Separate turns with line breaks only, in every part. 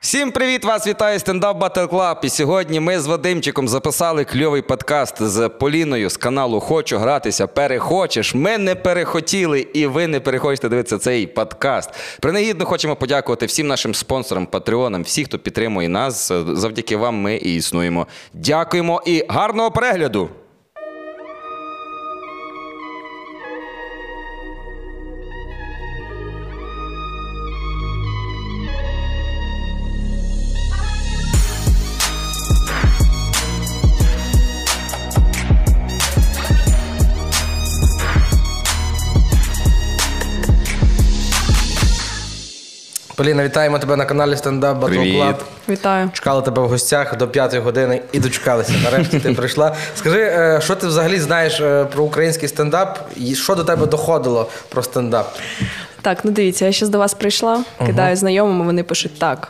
Всім привіт! Вас вітає стендап Battle Club. І сьогодні ми з Вадимчиком записали кльовий подкаст з Поліною з каналу Хочу гратися. Перехочеш. Ми не перехотіли, і ви не перехочете дивитися цей подкаст. Принагідно хочемо подякувати всім нашим спонсорам, патреонам, всіх, хто підтримує нас. Завдяки вам ми і існуємо. Дякуємо і гарного перегляду!
Поліна, вітаємо тебе на каналі Стендап Battle Club.
Вітаю.
Чекали тебе в гостях до п'ятої години і дочекалися. Нарешті ти прийшла. Скажи, е, що ти взагалі знаєш е, про український стендап і що до тебе доходило про стендап?
Так, ну дивіться, я ще до вас прийшла, кидаю знайомим, вони пишуть так.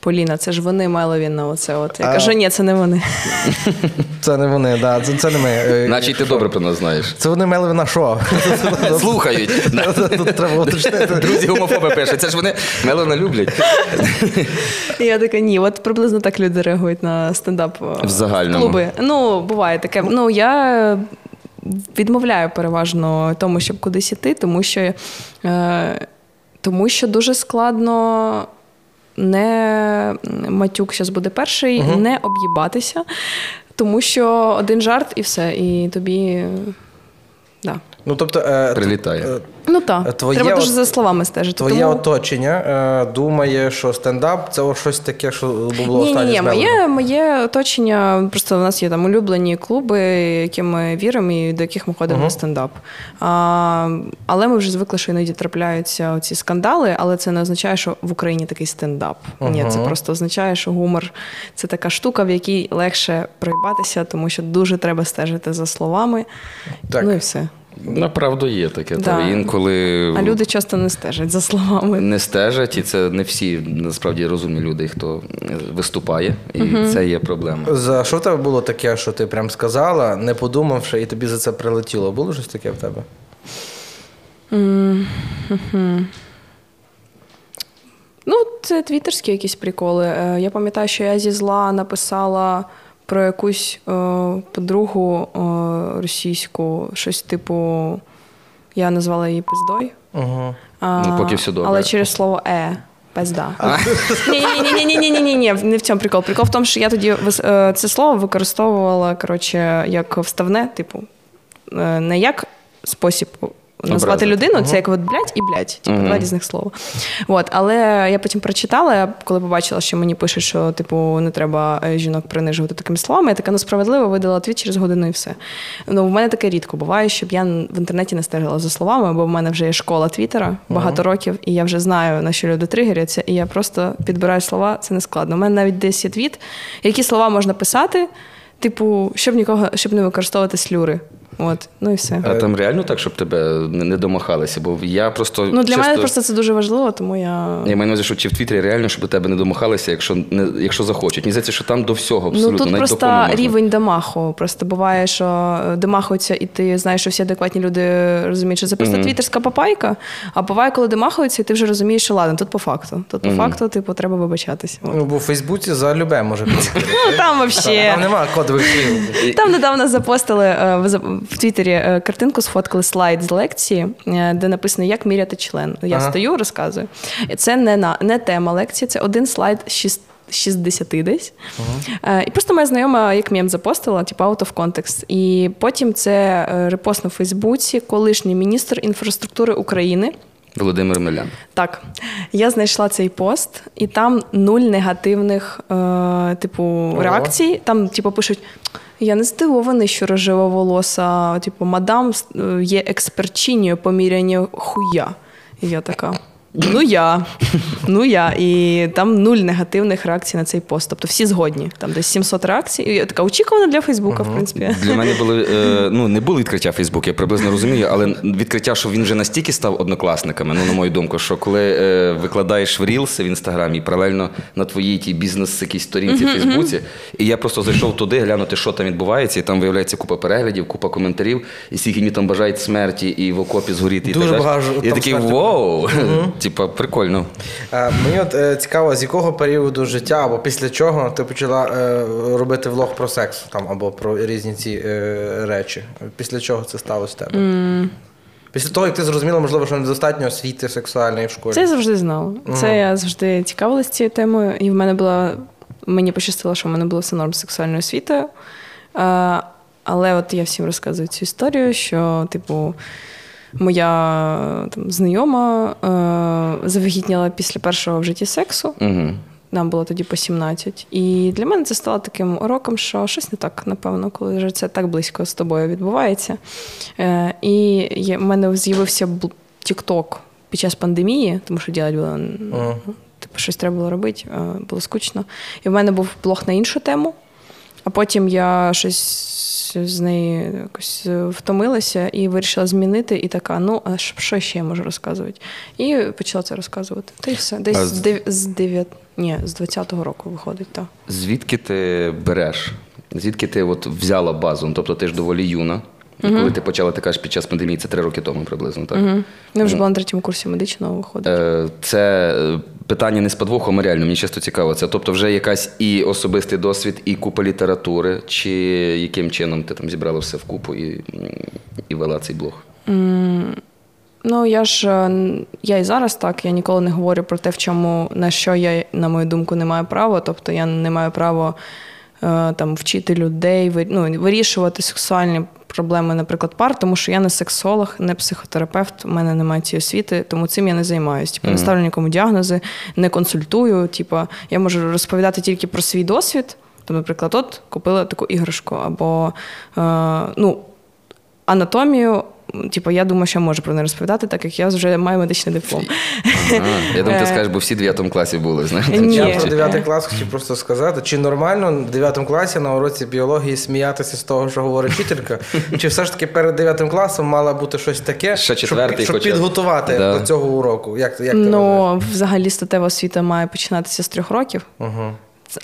Поліна, це ж вони мелові на оце. От. Я
А.
кажу, ні, це не вони.
Це не вони, да, це, це не ми. Е,
Наче й ти добре про нас знаєш.
Це вони мели на що?
Слухають.
Тут треба уточнити.
Друзі гомофоби пишуть. Це ж вони Мелона люблять.
Я така, ні, от приблизно так люди реагують на стендап е,
В загальному.
клуби. Ну, буває таке. Ну, я відмовляю переважно тому, щоб кудись іти, тому що, е, тому що дуже складно. Не матюк зараз буде перший, не об'їбатися, тому що один жарт і все, і тобі. Да.
Ну, тобто, е,
Прилітає.
е,
Ну так,
Твоє
треба дуже
от-
за словами стежити.
Твоє
тому...
оточення е, думає, що стендап це щось таке, що було
Ні, ні,
останнє
ні,
з
моє, моє оточення, просто у нас є там улюблені клуби, які ми віримо і до яких ми ходимо на стендап. А, але ми вже звикли, що іноді трапляються ці скандали, але це не означає, що в Україні такий стендап. Ні, це просто означає, що гумор це така штука, в якій легше проїбатися, тому що дуже треба стежити за словами.
Так.
Ну і все.
Направду є таке.
Да.
Та інколи
А люди часто не стежать за словами.
не стежать, і це не всі насправді розумні люди, хто виступає, і це є проблема.
За що в тебе було таке, що ти прям сказала, не подумавши, і тобі за це прилетіло? Було щось таке в тебе?
Ну, це твіттерські якісь приколи. Е, Я пам'ятаю, що я зі зла написала про якусь е, подругу е, російську, щось типу. Я назвала її пиздой.
Ага.
А,
ну, поки все добре.
Але через слово е. Пизда. Ні-ні-ні, не в цьому прикол. Прикол в тому, що я тоді це слово використовувала коротше, як вставне, типу, не як спосіб назвати людину, це як от блядь і блядь, типу, два різних слова. От, але я потім прочитала, коли побачила, що мені пишуть, що типу не треба е, жінок принижувати такими словами, я така ну справедливо видала твіт через годину і все. Ну, в мене таке рідко буває, щоб я в інтернеті не стежила за словами, бо в мене вже є школа Твіттера багато років, і я вже знаю, на що люди тригеряться, і я просто підбираю слова, це не складно. У мене навіть десь є твіт, які слова можна писати, типу, щоб нікого, щоб не використовувати слюри. От, ну і все.
А там реально так, щоб тебе не домахалися? Бо я просто
Ну, для
чисто-
мене просто це дуже важливо, тому я.
Я маю на увазі, що чи в Твіттері реально, щоб тебе не домахалися, якщо не якщо захочуть. Мені здається, що там до всього абсолютно
Ну тут
навіть
просто
можна.
рівень дамаху. Просто буває, що е, домахуються, і ти знаєш, що всі адекватні люди розуміють, що це просто твіттерська папайка. А буває, коли домахуються, і ти вже розумієш, що ладно, тут по факту. Тут по факту, типу, треба вибачатись. От.
Ну, бо в Фейсбуці за любе може бути.
Ну там
Там немає кодових слів.
Там недавно запостили е, в Твіттері е, картинку, сфоткали слайд з лекції, е, де написано, як міряти член. Я
Ага.
стою, розказую. Це не на не тема лекції, це один слайд з 60 десь. Е, І просто моя знайома, як мєм запостила, типу out of context. І потім це репост на Фейсбуці, колишній міністр інфраструктури України.
Володимир Милян.
Так, я знайшла цей пост, і там нуль негативних, е, типу, реакцій. Там, типу, пишуть: я не здивований, що рожева волоса, типу, мадам е, є експерчинію по мірянню хуя. І я така. Ну я, ну я. І там нуль негативних реакцій на цей пост. Тобто всі згодні. Там десь 700 реакцій. І така очікувана для Фейсбука, в принципі.
Для мене були е, ну не було відкриття Фейсбук, я приблизно розумію, але відкриття, що він вже настільки став однокласниками, ну на мою думку, що коли е, викладаєш в Reels в інстаграмі, і паралельно на твоїй тій бізнес якійсь сторінці в Фейсбуці, і я просто зайшов туди, глянути, що там відбувається, і там виявляється купа переглядів, купа коментарів, і скільки мені там бажають смерті і в окопі згоріти. і
Дуже
так далі.
багато
Я
там
такий
смерті.
Типа, прикольно.
Е, Мені от е, цікаво, з якого періоду життя або після чого ти почала е, робити влог про секс там або про різні ці е, речі. Після чого це сталося в тебе? Після того, як ти зрозуміла, можливо, що недостатньо освіти сексуальної в школі.
Це я завжди знала. Це я завжди цікавилася цією темою, і в мене була. Мені пощастило, що в мене було все норм з сексуальною освітою. Е, але от я всім розказую цю історію, що, типу, моя там, знайома е, завагітніла після першого в житті сексу.
Угу.
Нам було тоді по 17. І для мене це стало таким уроком, що щось не так, напевно, коли вже це так близько з тобою відбувається. Е, і в мене з'явився TikTok під час пандемії, тому що ділять було
Ага.
типу, щось треба було робити, е, було скучно. І в мене був блог на іншу тему, а потім я щось з неї якось е, втомилася і вирішила змінити. І така, ну, а що- ще я можу розказувати? І почала це розказувати. Та й все. Десь
А
з,
з-
дев... з 9... Ні, з 20-го року виходить, так.
Звідки ти береш? Звідки ти от взяла базу? Ну, Тобто ти ж доволі юна. І Коли ти почала, ти кажеш, під час пандемії, це три роки тому приблизно, так?
Угу. Я вже була на третьому курсі медичного виходить.
Е, Це е, питання не з подвохом, а реально, мені часто цікаво. Це тобто вже якась і особистий досвід, і купа літератури, чи яким чином ти там зібрала все вкупу і, і вела цей блог?
Ну, я ж е, я і зараз так, я ніколи не говорю про те, в чому на що я, на мою думку, не маю права. Тобто я не маю права там вчити людей, ну, вирішувати сексуальні проблеми, наприклад, пар, тому що я не сексолог, не психотерапевт, у мене немає цієї освіти, тому цим я не займаюся. Типу, не ставлю нікому діагнози, не консультую. Типу, я можу розповідати тільки про свій досвід. Там, наприклад, от купила таку іграшку, або е, ну, анатомію. Типу, я думаю, що я можу про неї розповідати, так як я вже маю медичний диплом.
Ага. Я думаю, ти скажеш, бо всі в 9 класі були, знаєш.
Ні.
Я про 9 клас хотів просто сказати, чи нормально в 9 класі на уроці біології сміятися з того, що говорить вчителька, чи все ж таки перед 9 класом мало бути щось таке,
Ще
щоб, щоб
хоча
підготувати
Да.
до цього уроку? Як, як ти вважаєш?
Ну, взагалі, статева освіта має починатися з трьох років.
Угу.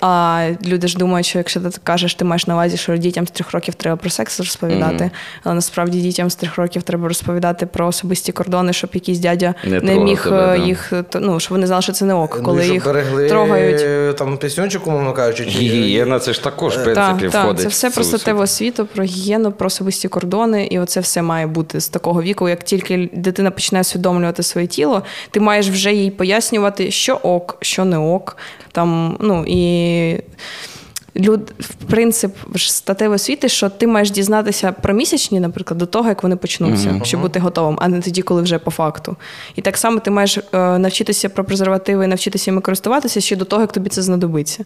А люди ж думають, що якщо ти кажеш, ти маєш на увазі, що дітям з трьох років треба про секс розповідати.
Мгм.
Але насправді дітям з трьох років треба розповідати про особисті кордони, щоб якийсь дядя
Не
не, міг
тебе,
е,
да.
їх, е, то- ну, щоб вони знали, що це не ок, коли
ну,
їх
берегли
трогають.
там піснючок, умовно кажучи,
Гігієна, це ж також, в принципі,
Так, так,
входить.
це все про статеву освіту, про гігієну, про особисті кордони, і оце все має бути з такого віку. Як тільки дитина починає усвідомлювати своє тіло, ти маєш вже їй пояснювати, що ок, що не ок. Там, ну і люд, в принцип статевої освіти, що ти маєш дізнатися про місячні, наприклад, до того, як вони почнуться, щоб бути готовим, а не тоді, коли вже по факту. І так само ти маєш е, навчитися про презервативи, навчитися ними користуватися ще до того, як тобі це знадобиться.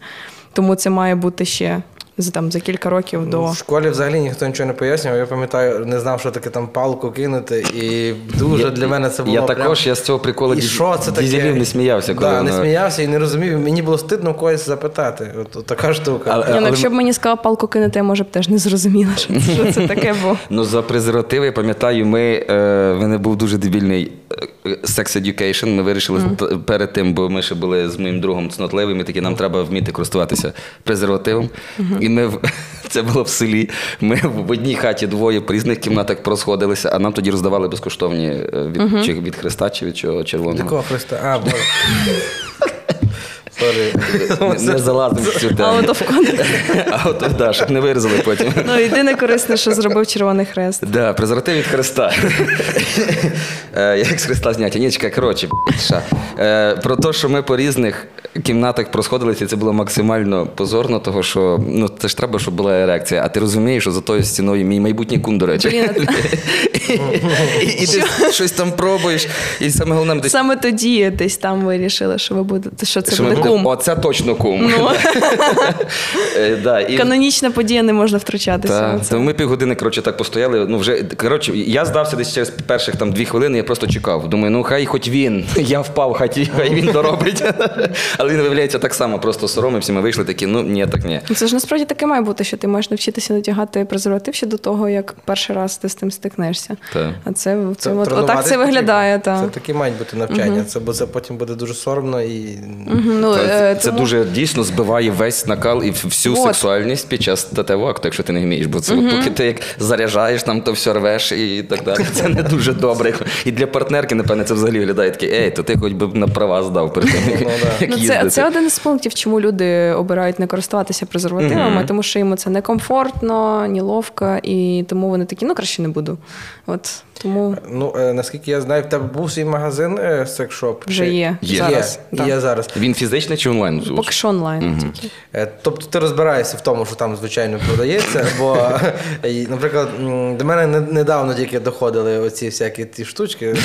Тому це має бути ще за там за кілька років до.
В школі взагалі ніхто нічого не пояснював. Я пам'ятаю, не знав, що таке там палку кинути, і дуже для мене це було.
Я
прям-
також, я з цього приколу
І що це таке?
дізелів не сміявся, коли
да, не сміявся і не розумів. Мені було стидно когось запитати. От, от така штука.
Але-
Ні, ну, якщо б мені сказала палку кинути, я може б теж не зрозуміла, що це, що це таке було.
Ну, за презервативи, я пам'ятаю, ми, е, в мене був дуже дебільний е, sex education. Ми вирішили т- перед тим, бо ми ще були з моїм другом цнотливим, і такі нам треба вміти користуватися презервативом. І ми в- це було в селі. Ми в одній хаті двоє по різних кімнатах порозходилися, а нам тоді роздавали безкоштовні е, від, чи від Хреста, чи від чого червоного.
Такого Хреста. А, боже. Sorry.
Не, не залазимо в цю тему.
Контекст.
А от да, щоб не вирізали потім.
Ну, єдине корисне, що зробив Червоний Хрест.
Да, презерватив від Христа. Е, Як з Христа зняття? Ні, чекай, коротше. Е, Про те, що ми по різних кімнатах просходилися, це було максимально позорно, того що ну це ж треба, щоб була ерекція. А ти розумієш, що за тою стіною мій майбутній кум, до речі. І, і ти щось там пробуєш, і саме головне десь.
Саме тоді десь там вирішили, що ви будете, що це буде кум.
Оце точно кум.
Ну,
Е, і-
канонічна подія не можна втручатися.
Ми півгодини, коротше, так постояли. Ну, вже, коротше, я здався десь через перших там дві хвилини, я просто чекав. Думаю, ну хай хоч він. Я впав, хай він доробить. Але він виявляється так само, просто соромився. Ми вийшли такі, ну ні, так ні.
Ну, Це ж насправді таке має бути, що ти маєш навчитися натягати презерватив ще до того, як перший раз ти з тим стикнешся.
Так.
А це, це,
Це
от, отак це виглядає. Та.
Це такі мають бути навчання. Це, бо це потім буде дуже соромно і.
Ну,
Це,
е,
це
тому-
дуже дійсно збиває весь накал і всю
Вот.
сексуальність під час статевого акту, якщо ти не вмієш. Бо це от поки ти як заряджаєш, там то все рвеш і так далі. Це не дуже добре. І для партнерки, напевне, це взагалі виглядає таке, ей, то ти хоч би на права здав перед тим, як
Ну,
їздити.
це один з пунктів, чому люди обирають не користуватися презервативами,
Мгм.
тому що їм це некомфортно, неловко, і тому вони такі, ну краще не буду. От тому
Ну, е, наскільки я знаю, в тебе був свій магазин е, секшоп?
вже
Чи-
є,
Є.
зараз.
Є, є зараз.
Він фізичний чи онлайн?
Поки що онлайн. Тільки.
Е, Тобто ти розбираєшся в тому, що там звичайно продається, бо, наприклад, до мене недавно тільки доходили оці всякі ті штучки.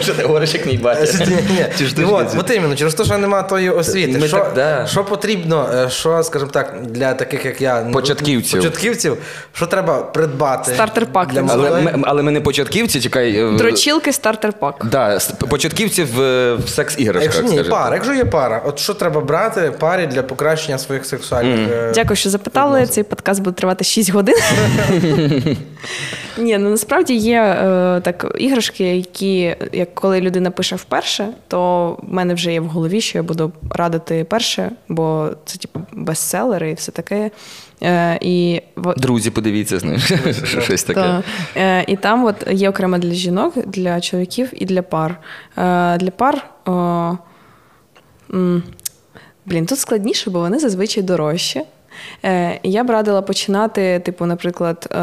Що ти говориш, як мій батя?
Ні, ні.
Ті штучки
От, от іменно, через те, що немає тої освіти.
Ми
Що,
так, да.
що потрібно, е, що, скажімо так, для таких, як я, ну,
Початківців.
початківців, що треба придбати?
Starter-pack
для
Але ми, але ми не початківці, чекай. е,
Дрочілки starter pack.
Да, початківці в, в секс-іграшках.
якщо ні,
скажімо
пара, якщо є пара, от що треба брати парі для покращення своїх сексуальних. е,
Дякую, що запитали. Цей подкаст буде тривати 6 годин. Ні, ну насправді є е, так іграшки, які, як коли людина пише вперше, то в мене вже є в голові, що я буду радити перше, бо це типу бестселери і все таке. Е, і
Друзі, подивіться, знаєш, щось таке.
Та, е, і там от є окремо для жінок, для чоловіків і для пар. Е, для пар. О, м, блін, тут складніше, бо вони зазвичай дорожчі. Е, я б радила починати, типу, наприклад, е,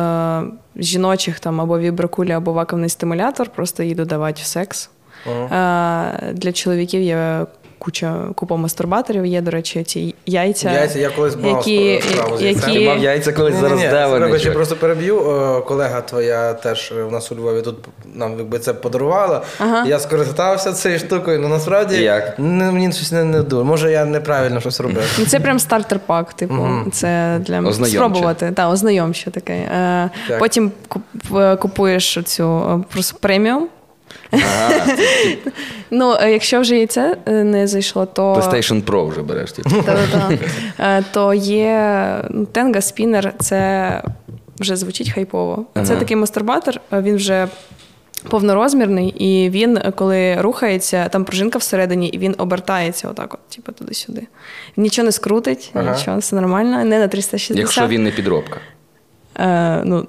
з жіночих там або віброкуля, або вакуумний стимулятор, просто її додавати в секс. Е, для чоловіків є куча купа мастурбаторів. Є, до речі, ці яйця.
Яйця, я колись мав
які,
справу з яйцем.
Ти мав яйця колись зараз де вони?
я просто переб'ю. Е, Колега твоя теж в нас у Львові тут нам якби це подарувала.
Ага.
Я скористався цією штукою, але насправді
Як?
не- мені щось не, не дуже. Може, я неправильно щось робив.
Ну, це прям стартер пак, типу, це для
Ознайомче.
спробувати. Та, ознайомче таке. Е,
Так.
потім купуєш цю е, просто преміум.
Ага,
Ну, е, якщо вже і це е, не зайшло, то.
PlayStation Pro вже береш. типу.
Е, то є ну, Tenga Spinner, це вже звучить хайпово. Це такий мастурбатор, він вже. Повнорозмірний, і він, коли рухається, там пружинка всередині, і він обертається отак, от, типу, туди-сюди. Нічого не скрутить,
Ага.
нічого, все нормально, не на 360.
Якщо він не підробка.
Е, ну,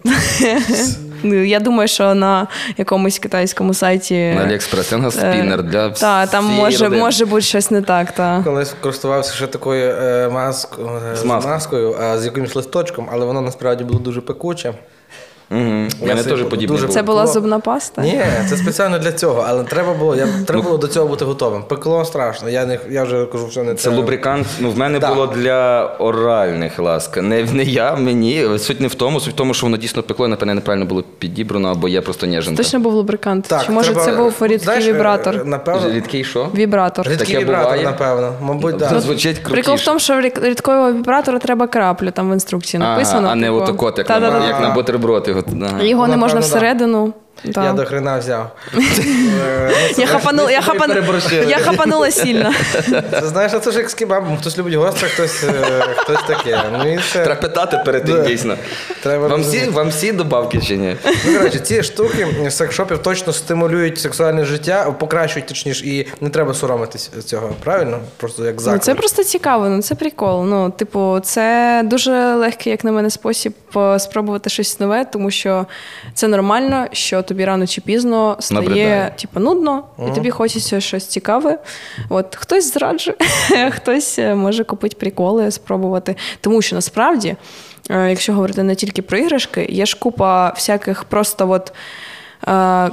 я думаю, що на якомусь китайському сайті.
На AliExpress Тенга спінер для
Та, там може,
родини.
може бути щось не так. Та.
Колись користувався ще такою е, маск, е,
З маскою,
а з якимось листочком, але воно насправді було дуже пекуче.
У мене теж подібне
дуже
було.
Це була зубна паста?
Ні, це спеціально для цього, але треба було, я,
Ну,
треба було до цього бути готовим. Пекло страшно. Я, не, я вже кажу, що не
Це
треба.
лубрикант. Ну, в мене
Да.
було для оральних ласк. Не, не я, мені. Суть не в тому, суть в тому, що воно дійсно пекло, напевне, неправильно було підібрано, або я просто неженка.
Точно був лубрикант.
Так,
Чи може
треба,
це був рідкий
знаєш, е,
вібратор?
Напевно,
Рідкий що?
Вібратор.
рідкий
таке
вібратор,
буває?
напевно. Мабуть,
Це
так.
звучить крутіше.
Прикол в тому, що рід- рідкого вібратора треба краплю, там в інструкції написано.
а, а не
типу.
отакот, як, на,
Та-да-да.
як на да. Його, ага.
Не
Напевно,
можна
да.
всередину. Да.
Я до хрена взяв. Е, ну, це,
Я хапанула, я, я хапанула сильно.
це знаєш, це ж як з кебабом. Хтось любить гостре, хтось, е, хтось таке. Ну і все.
Треба питати перед тим, дійсно.
Треба
Вам всі, вам всі добавки чи ні?
Ну, коротше, ці штуки з секшопів точно стимулюють сексуальне життя, покращують точніше, і не треба соромитись цього, правильно? Просто як
Ну, це просто цікаво, ну це прикол. Ну, типу, це дуже легкий, як на мене, спосіб е, спробувати щось нове, тому що це нормально, що тобі рано чи пізно стає
Набридає.
типу, нудно, і тобі хочеться щось цікаве. От хтось зраджує, хтось е, може купити приколи, спробувати. Тому що насправді, е, якщо говорити не тільки про іграшки, є ж купа всяких просто от. Е,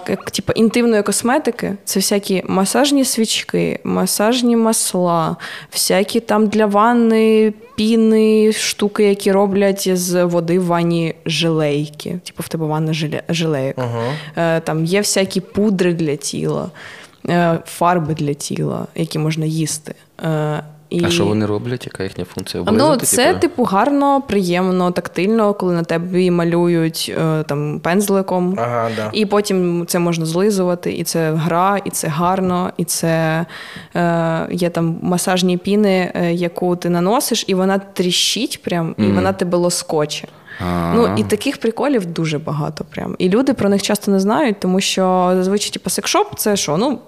Як, типу, інтимної косметики, це всякі масажні свічки, масажні масла, всякі там для ванни, піни, штуки, які роблять з води в ванні желейки. Типу, в тебе ванна желе, желейок. Е, Там є всякі пудри для тіла, е, фарби для тіла, які можна їсти. І...
А що вони роблять? Яка їхня функція?
А, Ну, це
типу?
типу гарно, приємно, тактильно, коли на тебе малюють е, там пензликом.
Ага, да.
І потім це можна злизувати, і це гра, і це гарно, і це е, є там масажні піни, е, яку ти наносиш, і вона тріщить прям, і вона тебе лоскоче.
А.
Ну і таких приколів дуже багато. Прям. І люди про них часто не знають, тому що зазвичай типу, секшоп це що? Ну,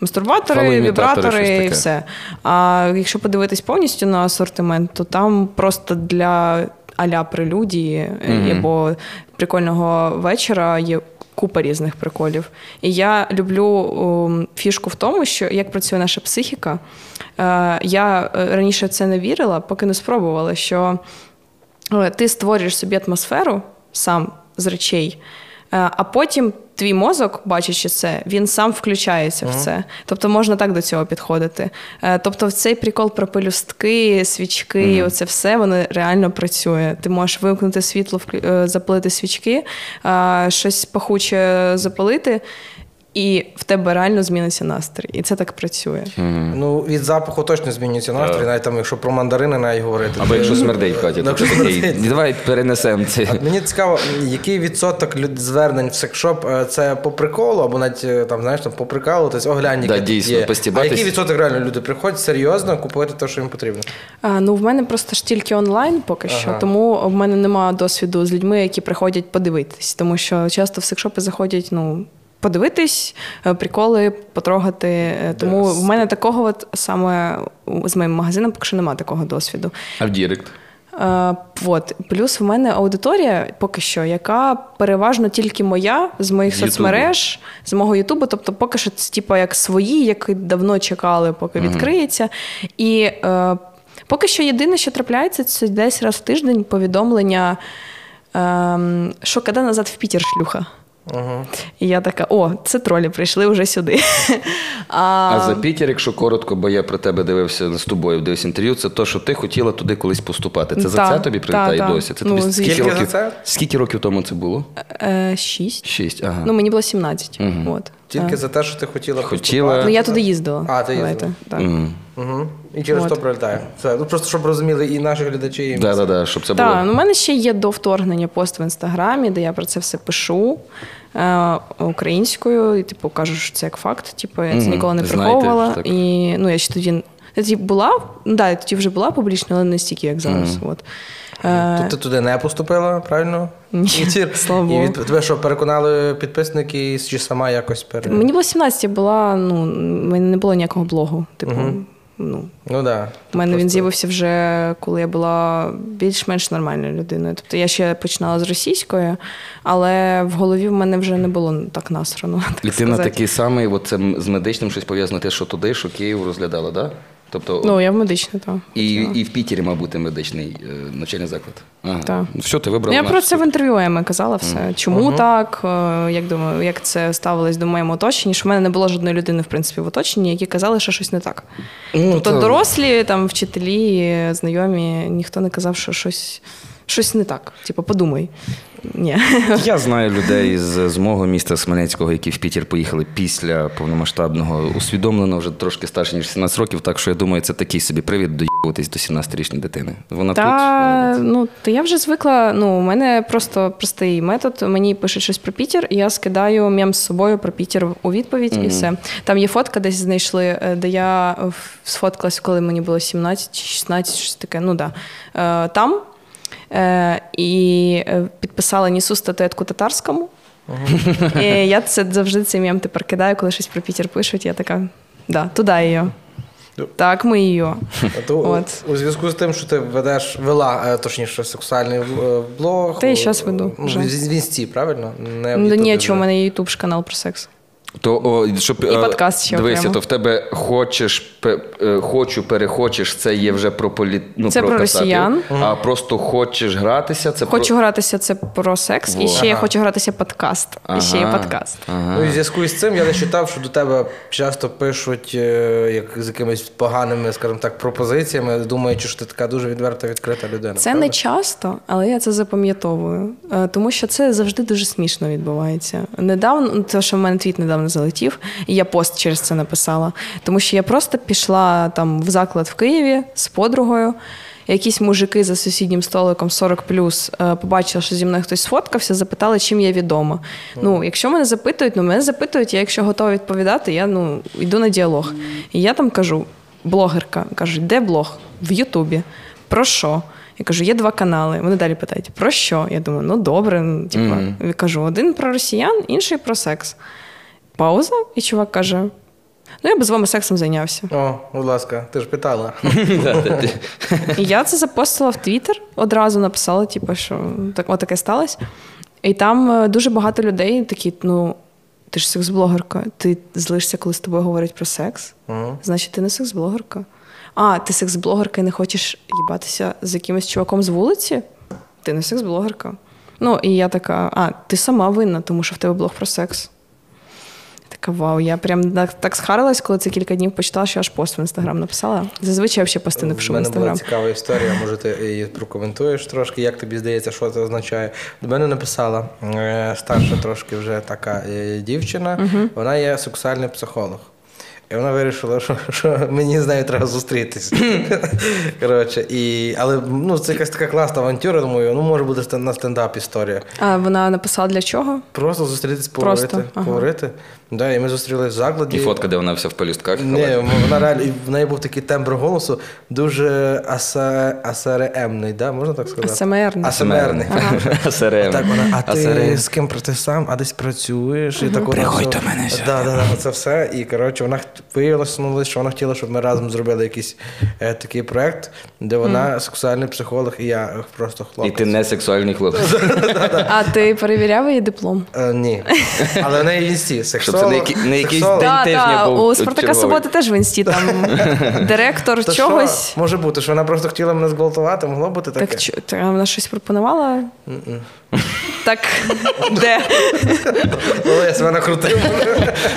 мастурбатори, вібратори і все. А якщо подивитись повністю на асортимент, то там просто для аля прелюдії
Мгм.
або прикольного вечора є. Купа різних приколів. І я люблю ум, фішку в тому, що як працює наша психіка. Е, я е, раніше в це не вірила, поки не спробувала, що е, ти створюєш собі атмосферу сам з речей, а потім твій мозок, бачачи це, він сам включається в це. Тобто можна так до цього підходити. Е, Тобто, в цей прикол про пелюстки, свічки, оце все воно реально працює. Ти можеш вимкнути світло, е, запалити свічки, е, щось пахуче запалити. І в тебе реально зміниться настрій. І це так працює.
Ну, від запаху точно змінюється настрій, навіть там, якщо про мандарини навіть говорити.
Або якщо смердить в хаті,
Ну,
то давай перенесемо це.
А Мені цікаво, який відсоток люд- звернень в секшоп е, це по приколу, або навіть е, там, знаєш, там по приколу, тобто оглянь,
Да, дійсно,
є. А який відсоток реально люди приходять серйозно купувати те, що їм потрібно?
А, ну, в мене просто ж тільки онлайн поки що, тому в мене немає досвіду з людьми, які приходять подивитись. Тому що часто в секшопи заходять, ну. Подивитись, е, приколи, потрогати. Е, Тому в мене такого от саме з моїм магазином поки що немає такого досвіду.
А в Direct?
Е, от. Плюс в мене аудиторія поки що, яка переважно тільки моя з моїх
Ютубу.
соцмереж, з мого Ютубу. Тобто, поки що це типу, як свої, які давно чекали, поки відкриється. І е, поки що єдине, що трапляється, це десь раз в тиждень повідомлення, е, що коли назад в Пітер шлюха.
Угу.
І я така: о, це тролі прийшли вже сюди.
А за Пітер, якщо коротко, бо я про тебе дивився з тобою, дивився інтерв'ю, це то, що ти хотіла туди колись поступати. Це за це тобі прилітає
та, та.
досі? Це
Ну,
тобі скільки років?
це?
Скільки років тому це було?
Е, шість.
Шість. Ага.
Ну, мені було 17.
Угу.
От.
Тільки за те, що ти хотіла
Хотіла.
Ну, я туди їздила.
А, ти їздила.
Так.
Угу. І через
От.
то прилітає. Все. Ну просто щоб розуміли і наші глядачі, і.
Да, да, да, щоб це
Так,
було.
ну в мене ще є до вторгнення пост в інстаграмі, де я про це все пишу е, українською, і типу кажу, що це як факт. Типу, я це ніколи не
Знаєте,
приховувала.
так.
І ну я ще тоді. Я тоді була, ну да, я тоді вже була публічна, але не стільки, як зараз. От. Е,
Тут ти туди не поступила, правильно?
Ні, слава
І від тебе що, переконали підписники, чи сама якось пере...
Мені було 17, я була, ну, в мене не було ніякого блогу. Типу,
Мгм.
ну,
Ну да.
У мене він з'явився вже коли я була більш-менш нормальною людиною. Тобто я ще починала з російської, але в голові в мене вже не було так насрано. Так
І ти на такий самий, от це з медичним щось пов'язане, те, що туди, що Київ розглядала, так? Да? Тобто,
Ну, я в медичний, так.
і, і в Пітері, мабуть, медичний е, навчальний заклад. Ага.
Так.
Ну, Все, ти вибрала.
Ну, я
наш
про це в
шлях.
інтерв'ю Еми казала все. Чому так? е, Як думаю, як це ставилось до моєму оточенні? Що в мене не було жодної людини, в принципі, в оточенні, які казали, що щось не так.
Ну,
тобто
та-
дорослі, там, вчителі, знайомі, ніхто не казав, що щось, щось не так. Типу, подумай. Ні.
Я знаю людей з, з мого міста Смоленського, які в Пітер поїхали після повномасштабного, усвідомлено вже трошки старше, ніж 17 років, так що я думаю, це такий собі привід доїбуватись до 17-річної дитини. Вона
Та,
тут.
ну, та я вже звикла. Ну, у мене просто простий метод. Мені пишуть щось про Пітер, і я скидаю мем з собою про Пітер у відповідь, і все. Там є фотка, десь знайшли, е, де я сфоткалась, коли мені було 17 чи 16, щось таке. Ну да. Е, Там. Е, І е, підписала Нісу статуетку татарському. І я це завжди цей мем тепер кидаю, коли щось про Пітер пишуть. Я така, да, туди її.
Ну.
Так, ми її.
То, у- У зв'язку з тим, що ти ведеш, вела, е, точніше, сексуальний блог.
Та
о,
щас веду
ну,
вже.
В в інсті, правильно? Не в
Ну, ні, чому, у мене є ютуб канал про секс.
То, о, щоб,
І
е,
подкаст ще
Дивися,
окремо.
то в тебе хочеш, пе- е, хочу, перехочеш, це є вже про полі... ну,
Це про
кацапів.
росіян.
А просто хочеш гратися, це
Хочу
про...
гратися це про секс,
Во.
і ще я
Ага.
хочу гратися подкаст. І ще є
Ага.
подкаст.
Ага.
Ну і в зв'язку з цим я не читав, що до тебе часто пишуть е, як з якимись поганими, скажімо так, пропозиціями, думаючи, що ти така дуже відверта, відкрита людина.
Це
правда?
не часто, але я це запам'ятовую, Е, тому що це завжди дуже смішно відбувається. Недавно, ну, те, що в мене твіт недавно мене залетів. І я пост через це написала. Тому що я просто пішла там в заклад в Києві з подругою. Якісь мужики за сусіднім столиком 40 плюс побачили, що зі мною хтось сфоткався, запитали, чим я відома. Ну, якщо мене запитують, ну мене запитують, я якщо готова відповідати, я ну йду на діалог. І я там кажу: блогерка, кажуть, де блог? В Ютубі. Про що? Я кажу, є два канали. Вони далі питають, про що? Я думаю, ну добре. Ну, типу, я кажу, один про росіян, інший про секс. Пауза, і чувак каже: Ну, я би з вами сексом зайнявся.
О, будь ласка, ти ж питала.
І я це запостила в Твіттер, одразу написала, типу, що так, отаке сталося. І там е, дуже багато людей такі, ну, ти ж секс-блогерка, ти злишся, коли з тобою говорять про секс.
Мгм.
Значить, ти не секс-блогерка. А, ти секс-блогерка і не хочеш їбатися з якимось чуваком з вулиці? Ти не секс-блогерка. Ну, і я така, а, ти сама винна, тому що в тебе блог про секс. Така, вау, я прям так, так схарилась, коли це кілька днів почитала, що аж пост в інстаграм написала. Зазвичай я взагалі пости не пишу
У мене була цікава історія, може ти її прокоментуєш трошки, як тобі здається, що це означає. До мене написала е, старша трошки вже така е, дівчина, вона є сексуальний психолог. І вона вирішила, що, що мені з нею треба зустрітися. Коротше, і, але ну, це якась така класна авантюра, думаю, ну може буде на стендап історія.
А вона написала для чого?
Просто зустрітись,
Просто,
поговорити.
ага.
поговорити. Да, і ми зустрілись в закладі.
І фотка, де вона вся в пелюстках.
Ні, вона реально, в неї був такий тембр голосу, дуже аса, асареемний, да? можна так сказати?
АСМРний.
Асмерний.
СРМ.
Так вона, а ти з ким ти сам, а десь працюєш? І так
Приходь до мене.
Да, да, да, це все. І коротше, вона виявилося, що вона хотіла, щоб ми разом зробили якийсь е, такий проект, де вона сексуальний психолог, і я просто
І ти не сексуальний хлопець.
А ти перевіряв її диплом?
Е, ні. Але в неї в інсті.
Щоб це не якийсь день тижня був
У Спартака. Суботи теж в інсті там директор чогось.
Може бути, що вона просто хотіла мене зґвалтувати, могло бути таке.
Так, вона щось пропонувала? Так, де?
Але я себе.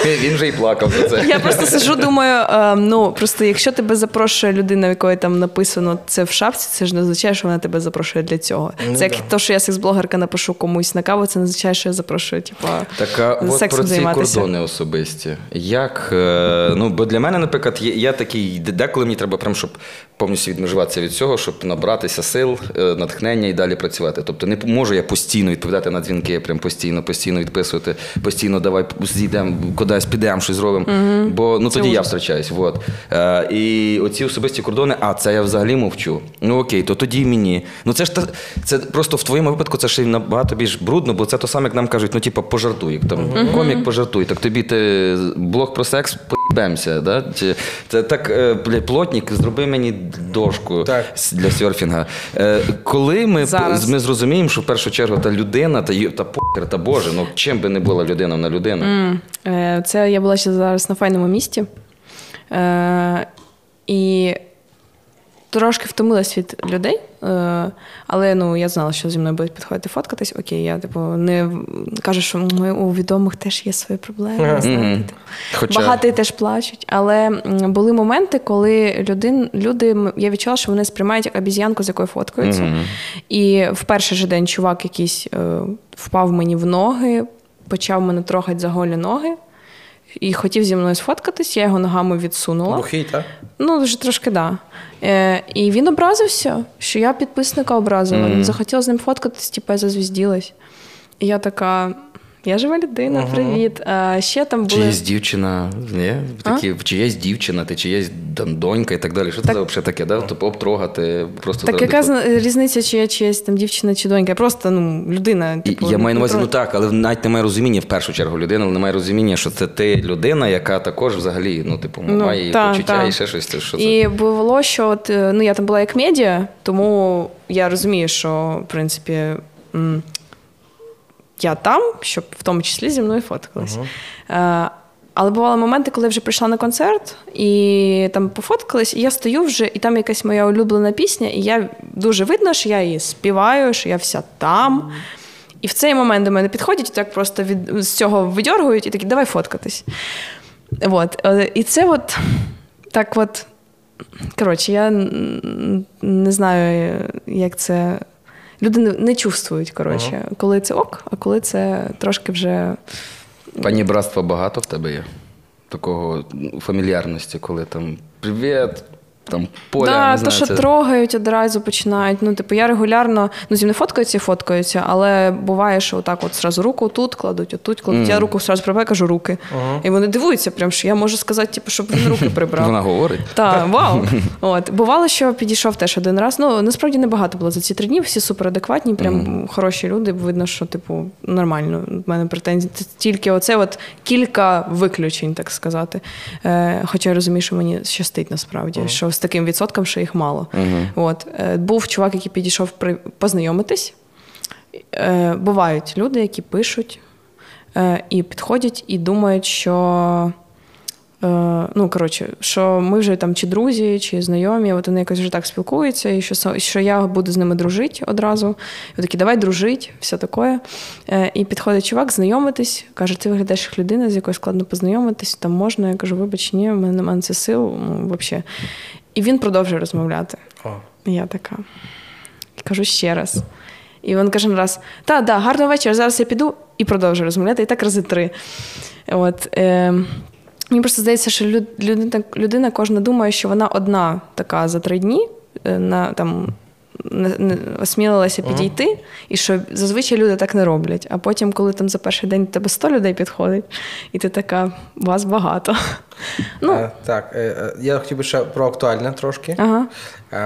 Він вже і плакав за це.
Я просто сижу, думаю, е, ну просто якщо тебе запрошує людина, в якої там написано це в шапці, це ж не означає, що вона тебе запрошує для цього.
Ну
Це як
да.
то, що я секс-блогерка напишу комусь на каву, це не означає, що я запрошую, типа.
Так а от
Сексом
про ці
займатися.
кордони особисті. Як, е, ну, бо для мене, наприклад, є, я такий, деколи мені треба прям, щоб повністю відмежуватися від цього, щоб набратися сил, е, натхнення і далі працювати. Тобто не можу я постійно відповідати на дзвінки, прям постійно, постійно відписувати, постійно давай зійдемо кудись, підемо, щось зробимо. Бо ну,
Це
тоді я
ужас.
втрачаюсь. Вот. Е, і оці особисті кордони, а це я взагалі мовчу. Ну окей, то тоді мені. Ну це ж та, це просто в твоєму випадку це ще набагато більш брудно, бо це то саме, як нам кажуть, ну типу, пожартуй. Як там комік пожартуй. Так тобі ти блог про секс поїбемося. Да? Чи, це так, е, бля, плотник, зроби мені дошку
Так.
для серфінга. Е, коли ми,
Зараз.
ми зрозуміємо, що в першу чергу та людина, та, та покер, та Боже, ну чим би не була людина на людину.
Е, Це я була ще зараз на файному місті. Е, І трошки втомилась від людей, е, але ну, я знала, що зі мною будуть підходити фоткатись. Окей, я типу не кажу, що ми, у відомих теж є свої проблеми. знаєте, типу.
Хоча...
Багаті теж плачуть. Але були моменти, коли людин, люди, я відчула, що вони сприймають як обіз'янку, з якою фоткаються. І в перший же день чувак якийсь е, впав мені в ноги, почав мене трогати за голі ноги. І хотів зі мною сфоткатись, я його ногами відсунула.
Бухий, так?
Ну, вже трошки да. Е, і він образився, що я підписника образила. Він захотів з ним фоткатись, типу, я зазвізділась. І я така: я жива людина,
Ага.
привіт. А ще там
Чи
були.
є дівчина, ні? Такі, чи є дівчина, ти чи є там донька і так далі. Що це
Так.
за взагалі таке? Да? Тобто обтрогати просто
Так яка зна- різниця, чи я чиясь там дівчина чи донька? Просто ну, людина.
І
Типу,
я маю на увазі, ну так, але навіть немає розуміння в першу чергу людини, але немає розуміння, що це ти людина, яка також взагалі, ну, типу,
Ну,
має
та,
почуття
та.
і ще щось. Це, що це?
І було, що от, е, ну, я там була як медіа, тому я розумію, що в принципі м, я там, щоб в тому числі зі мною фоткались. Е, але бували моменти, коли я вже прийшла на концерт і там пофоткались, і я стою вже, і там якась моя улюблена пісня, і я дуже видно, що я її співаю, що я вся там. І в цей момент до мене підходять і так просто від, з цього видьоргують і такі, давай фоткатись. От. Е, І це от так от. Коротше, я не знаю, як це. Люди не, не чувствують, коротше, коли це ок, а коли це трошки вже
Пані братства багато в тебе є? Такого фамільярності, коли там привіт, там поля.
да,
не
то, що
це...
трогають, одразу починають. Ну, типу, я регулярно, ну, зі мною фоткаються і фоткаються, але буває, що отак от зразу руку тут кладуть, отут кладуть. Я руку зразу прибираю, кажу руки. І вони дивуються, прям, що я можу сказати, типу, щоб він руки прибрав.
Вона говорить.
Так, вау. От бувало, що підійшов теж один раз. Ну насправді небагато було за ці три дні. Всі суперадекватні, прям хороші люди. Видно, що типу нормально. У мене претензії. Це тільки оце от кілька виключень, так сказати. Е, хоча я розумію, що мені щастить насправді, що з таким відсотком, що їх мало. От е, був чувак, який підійшов при познайомитись. Е, бувають люди, які пишуть е, і підходять і думають, що. Е, ну, коротше, що ми вже там чи друзі, чи знайомі, от вони якось вже так спілкуються, і що, що я буду з ними дружити одразу. І такі, давай дружить, все таке. Е, і підходить чувак, знайомитись, каже, ти виглядаєш як людина, з якою складно познайомитись, там можна. Я кажу, вибач, ні, в мене немає це сил, ну, взагалі. І він продовжує розмовляти.
О.
Я така. Кажу ще раз. І він каже раз: та, да, гарного вечора, зараз я піду і продовжую розмовляти. І так рази три. От, е, мені просто здається, що людина, людина кожна думає, що вона одна така за три дні е, на, там, не, не осмілилася підійти, і що зазвичай люди так не роблять. А потім, коли там за перший день до тебе 100 людей підходить, і ти така, вас багато. Ну,
Е, так, е, я хотів би ще про актуальне трошки.
ага,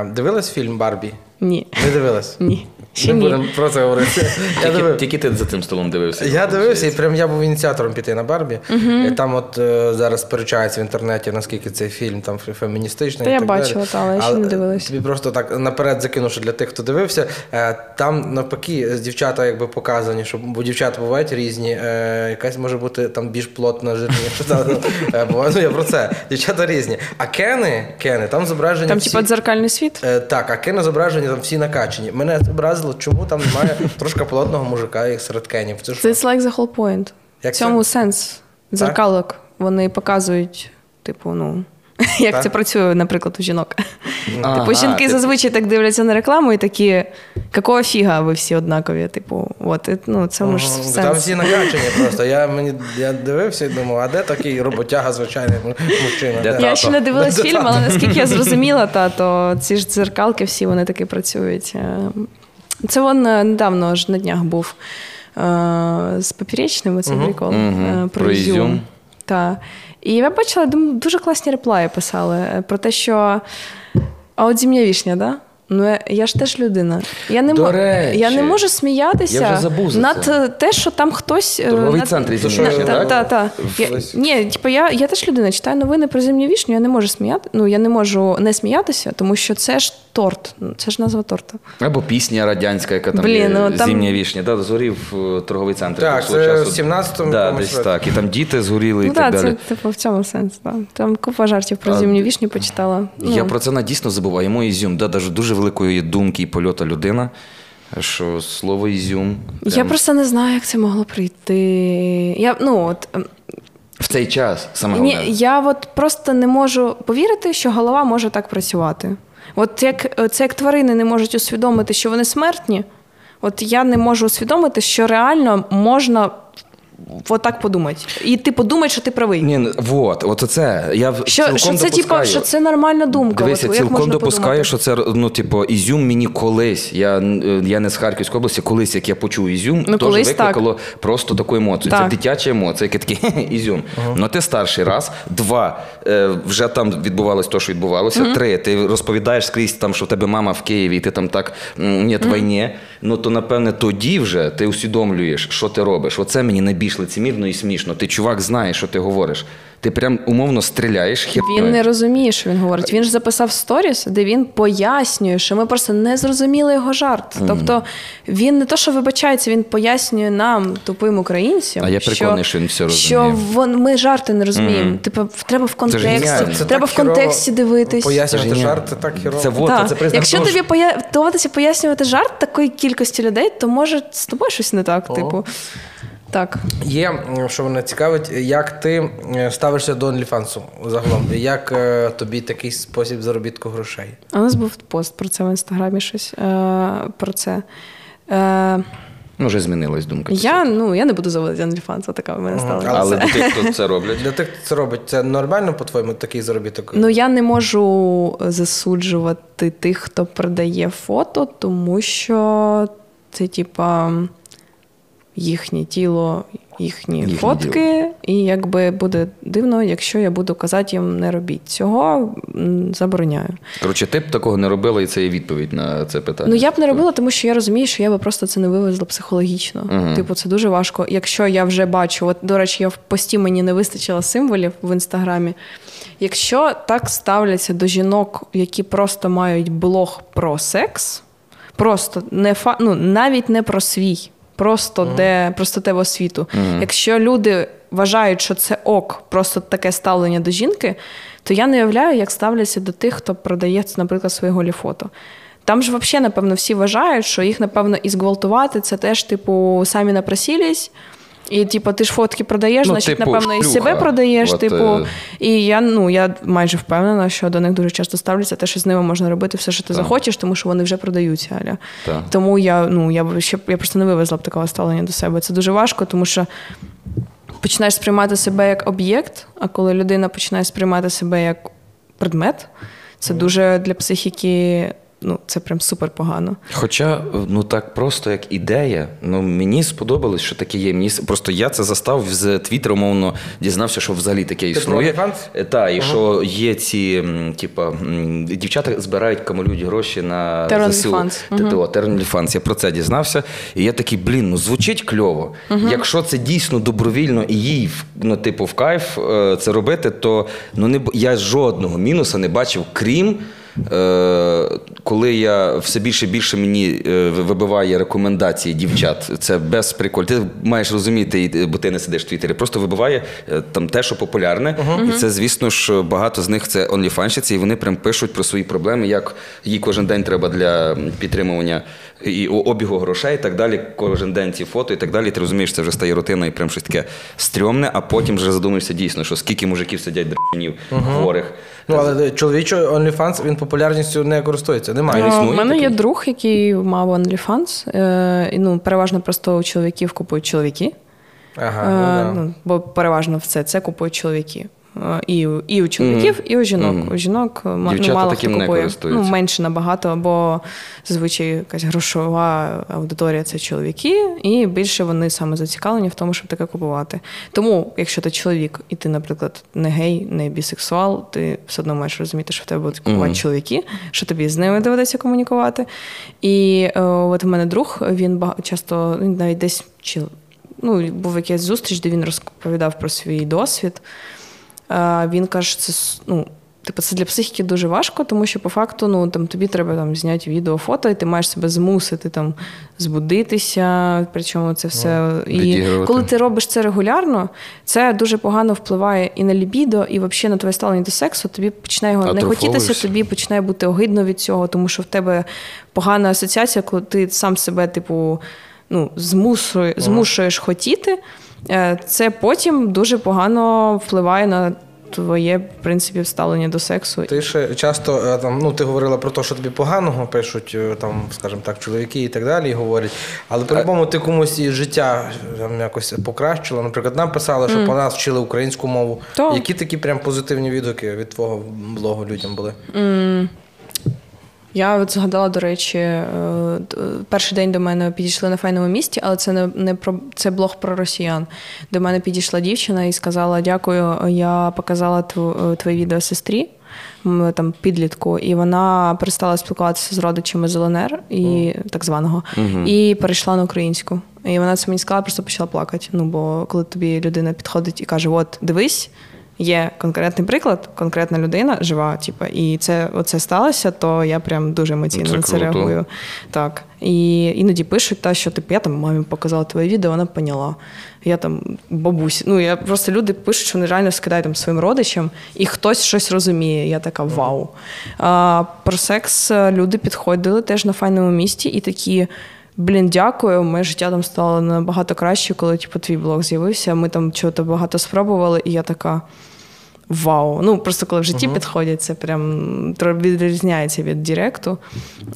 дивилась фільм Барбі?
ні.
Не дивилась?
Ні. Ще
Не
ні.
будемо про це говорити. Я
Тільки,
дивив-
тільки ти за цим столом дивився.
Я дивився, і прям я був ініціатором піти на Барбі. І там от е, зараз сперечається в інтернеті, наскільки цей фільм там феміністичний.
Та
і
я
так
бачила,
далі.
та, але я ще не дивилась.
Тобі просто так наперед закину, що для тих, хто дивився, е, там навпаки дівчата якби показані, що бо дівчата бувають різні, е, якась може бути там більш плотна, жирніша. ну, е, буває, Ну я про це. Дівчата різні. А кени, кени, там зображені.
Там,
всі...
типа, дзеркальний світ.
Е, так, а кени зображені там всі накачані. Мене образило, чому там немає трошки плотного мужика як серед кенів. Це що?
It's like the whole point.
Як
в цьому
це?
сенс дзеркалок. Вони показують, типу, ну. Як
Так.
це працює, наприклад, у жінок.
Ага,
типу, жінки
ти-
зазвичай так дивляться на рекламу і такі, какого фіга ви всі однакові? Типу, от, ну, це ж сенс.
Там всі накачані просто. Я, мені, я дивився і думав, а де такий роботяга, звичайний му- мужчина?
Де
Де?
Я ще не дивилась
Де
фільм, але наскільки я зрозуміла, та, то ці ж дзеркалки всі вони таки працюють. Це він е, недавно ж на днях був е, з поперечним оцей прикол
Мгм.
е, про,
Про
Ізюм.
Ізюм.
Та. І я бачила, думаю, дуже класні реплаї писали про те, що а от зім'я вішня, да? Ну, я, я ж теж людина. Я не,
До речі,
я не можу сміятися
я вже забув за
над
це.
те, що там хтось. е,
Торговий
над-
центр «Зім'я
вішня»,
На-
так?
та, та, та. Я, ні, типу, я, я теж людина, читаю новини про зимню вішню, я не можу сміяти. Ну, я не можу не сміятися, тому що це ж торт. Ну, Це ж назва торта.
Або пісня радянська, яка там
Блін,
є,
ну, там-
зімня вішня, да, згорів е, торговий центр.
Так, це
часу.
в 17-му
да, десь
році.
так. І там діти згоріли і
ну,
так
так,
далі.
це типу, в цьому сенс. Да. Там купа жартів про
А,
зимню вішню почитала. Ну,
Я про це на дійсно забуваю. Йому ізюм, да, дуже великої думки і польоту людина, що слово ізюм.
Я
прям
просто не знаю, як це могло прийти. Я, ну, от, ем,
В цей час саме
Ні, я от просто не можу повірити, що голова може так працювати. От як е, це як тварини не можуть усвідомити, що вони смертні. От я не можу усвідомити, що реально можна отак подумати. І ти подумай, що ти правий.
Ні, ну, вот, от це. Я в-
Що,
цілком
що це типа, що це нормальна думка.
Дивися,
От,
цілком допускаю,
подумати?
що це ну, типу, ізюм мені колись. Я, я не з Харківської області, колись, як я почув ізюм,
Ну,
теж викликало просто таку емоцію. Це
Так.
дитяча емоція, яке таке «Хе-хе, ізюм. Ну ти старший раз, два, е, вже там відбувалось те, що відбувалося. Три, ти розповідаєш скрізь, там, що в тебе мама в Києві, і ти там так ні, війні. Ну то напевне тоді вже ти усвідомлюєш, що ти робиш. Оце мені найбільш лицемірно і смішно. Ти чувак знаєш, що ти говориш. Ти прям умовно стріляєш хернею.
Він не розуміє, що він говорить. Він ж записав сторіс, де він пояснює, що ми просто не зрозуміли його жарт. Тобто він не то, що вибачається, він пояснює нам, тупим українцям.
А я переконаний, що він все
Що вон, ми жарти не розуміємо. Типу, треба в контексті.
Це
треба в контексті дивитись.
Пояснювати жарт, це так хірово.
Це вот,
Так.
це признак
Якщо
того,
тобі поя... доводиться пояснювати жарт такої кількості людей, то може з тобою щось не так. Типу, так.
Є, що мене цікавить, як ти е, ставишся до OnlyFans загалом? Як е, тобі такий спосіб заробітку грошей?
У нас був пост про це в інстаграмі щось. Е, про це. Е,
Ну, вже змінилась думка.
Я, ну, я не буду заводити OnlyFans, така в мене стала.
Але до тих, хто це роблять.
Для тих, хто це робить, це нормально, по-твоєму, такий заробіток?
Ну, я не можу засуджувати тих, хто продає фото, тому що це, типа, їхнє тіло, їхні
Їхнє
фотки, і якби буде дивно, якщо я буду казати їм не робіть цього, забороняю.
Коротше, ти б такого не робила, і це є відповідь на це питання.
Ну я б не робила, тому що я розумію, що я би просто це не вивезла психологічно.
Мгм.
Типу, це дуже важко. Якщо я вже бачу, от до речі, я в пості мені не вистачило символів в інстаграмі. Якщо так ставляться до жінок, які просто мають блог про секс, просто не фа... ну, навіть не про свій, просто де простотево світу. Mm-hmm. Якщо люди вважають, що це ок, просто таке ставлення до жінки, то я не уявляю, як ставляться до тих, хто продає, наприклад, свої голі фото. Там ж взагалі, напевно, всі вважають, що їх, напевно, і зґвалтувати це теж, типу, самі напросились. І, типу, ти ж фотки продаєш,
Ну,
значить,
типу,
напевно, і себе продаєш.
От,
типу,
е,
і я, ну, я майже впевнена, що до них дуже часто ставляться те, що з ними можна робити все, що ти
Так.
захочеш, тому що вони вже продаються. Аля. Тому я, ну, я, ще, я просто не вивезла б такого ставлення до себе. Це дуже важко, тому що починаєш сприймати себе як об'єкт, а коли людина починає сприймати себе як предмет, це дуже для психіки, ну, це прям супер погано.
Хоча, ну так просто як ідея, ну мені сподобалось, що таке є. Мені просто я це застав з Твіттера, умовно, дізнався, що взагалі таке
Ти про
існує.
OnlyFans?
Так, і що є ці, типа, дівчата збирають камалюють гроші на ЗСУ.
OnlyFans.
Я про це дізнався. І я такий, блін, ну звучить кльово. Якщо це дійсно добровільно і їй, ну, типу, в кайф е, це робити, то ну, не, я жодного мінуса не бачив, крім. Е, коли я все більше і більше мені е, вибиває рекомендації дівчат, це без приколь. Ти маєш розуміти, бо ти не сидиш в Твіттері, просто вибиває е, там те, що популярне. І це, звісно ж, багато з них це онліфанщиці, і вони прям пишуть про свої проблеми, як їй кожен день треба для підтримування і обігу грошей, і так далі. Кожен день ці фото і так далі. Ти розумієш, це вже стає рутиною, і прям щось таке стрьомне, а потім вже задумуєшся дійсно, що скільки мужиків сидять драчунів хворих.
Ну, але чоловічий OnlyFans, він популярністю не користується. Немає.
У мене є друг, який мав OnlyFans. Е, і, ну, переважно просто у чоловіків купують чоловіки.
Ага,
Е,
ну, да.
ну, бо переважно все це купують чоловіки. Е, І, у- і у чоловіків, і у жінок.
Мгм.
У жінок е, ну,
Дівчата
мало
таким
хто купує.
користуються.
Ну, менше набагато, бо зазвичай якась грошова аудиторія це чоловіки, і більше вони саме зацікавлені в тому, щоб таке купувати. Тому, якщо ти чоловік, і ти, наприклад, не гей, не бісексуал, ти все одно маєш розуміти, що в тебе будуть купувати
Мгм.
чоловіки, що тобі з ними доведеться комунікувати. І е, от у мене друг, він бага- часто навіть десь чи ну, був якась зустріч, де він розповідав про свій досвід. Е, Він каже, це ну, типу, це для психіки дуже важко, тому що по факту ну, там, тобі треба там, зняти відео, фото, і ти маєш себе змусити там, збудитися. Причому це все. І коли ти робиш це регулярно, це дуже погано впливає і на лібідо, і взагалі на твоє ставлення до сексу. Тобі починає його не хотітися, тобі починає бути огидно від цього, тому що в тебе погана асоціація, коли ти сам себе, типу, ну, змушує, змушуєш хотіти. Е, Це потім дуже погано впливає на твоє, в принципі, ставлення до сексу.
Ти ще часто е, там, ну ти говорила про те, що тобі поганого пишуть, е, там, скажімо так, чоловіки і так далі, і говорять. Але по-любому ти комусь і життя там якось покращила. Наприклад, нам писали, що по нас вчили українську мову.
То.
Які такі прям позитивні відгуки від твого блогу людям були?
Я от згадала, до речі, е, перший день до мене підійшли на файному місті, але це не, не про це блог про росіян. До мене підійшла дівчина і сказала: Дякую, я показала тв- твоє відео сестрі. Там підлітку, і вона перестала спілкуватися з родичами з ЛНР і так званого, і перейшла на українську. І вона це мені сказала, просто почала плакати. Ну бо коли тобі людина підходить і каже: От, дивись, є конкретний приклад, конкретна людина жива, типу, і це оце сталося, то я прям дуже емоційно
Це
на це
круто.
реагую. Так. І іноді пишуть, та, що типу, я там мамі показала твоє відео, вона поняла. Я там бабусь. Ну, я просто люди пишуть, що вони реально скидають там своїм родичам, і хтось щось розуміє. Я така вау. А, про секс е, люди підходили теж на файному місці і такі. Блін, дякую. Моє життя там стало набагато краще, коли типу, твій блог з'явився. Ми там чого-то багато спробували, і я така. Вау. Ну просто коли в житті підходять, це прям відрізняється від Директу.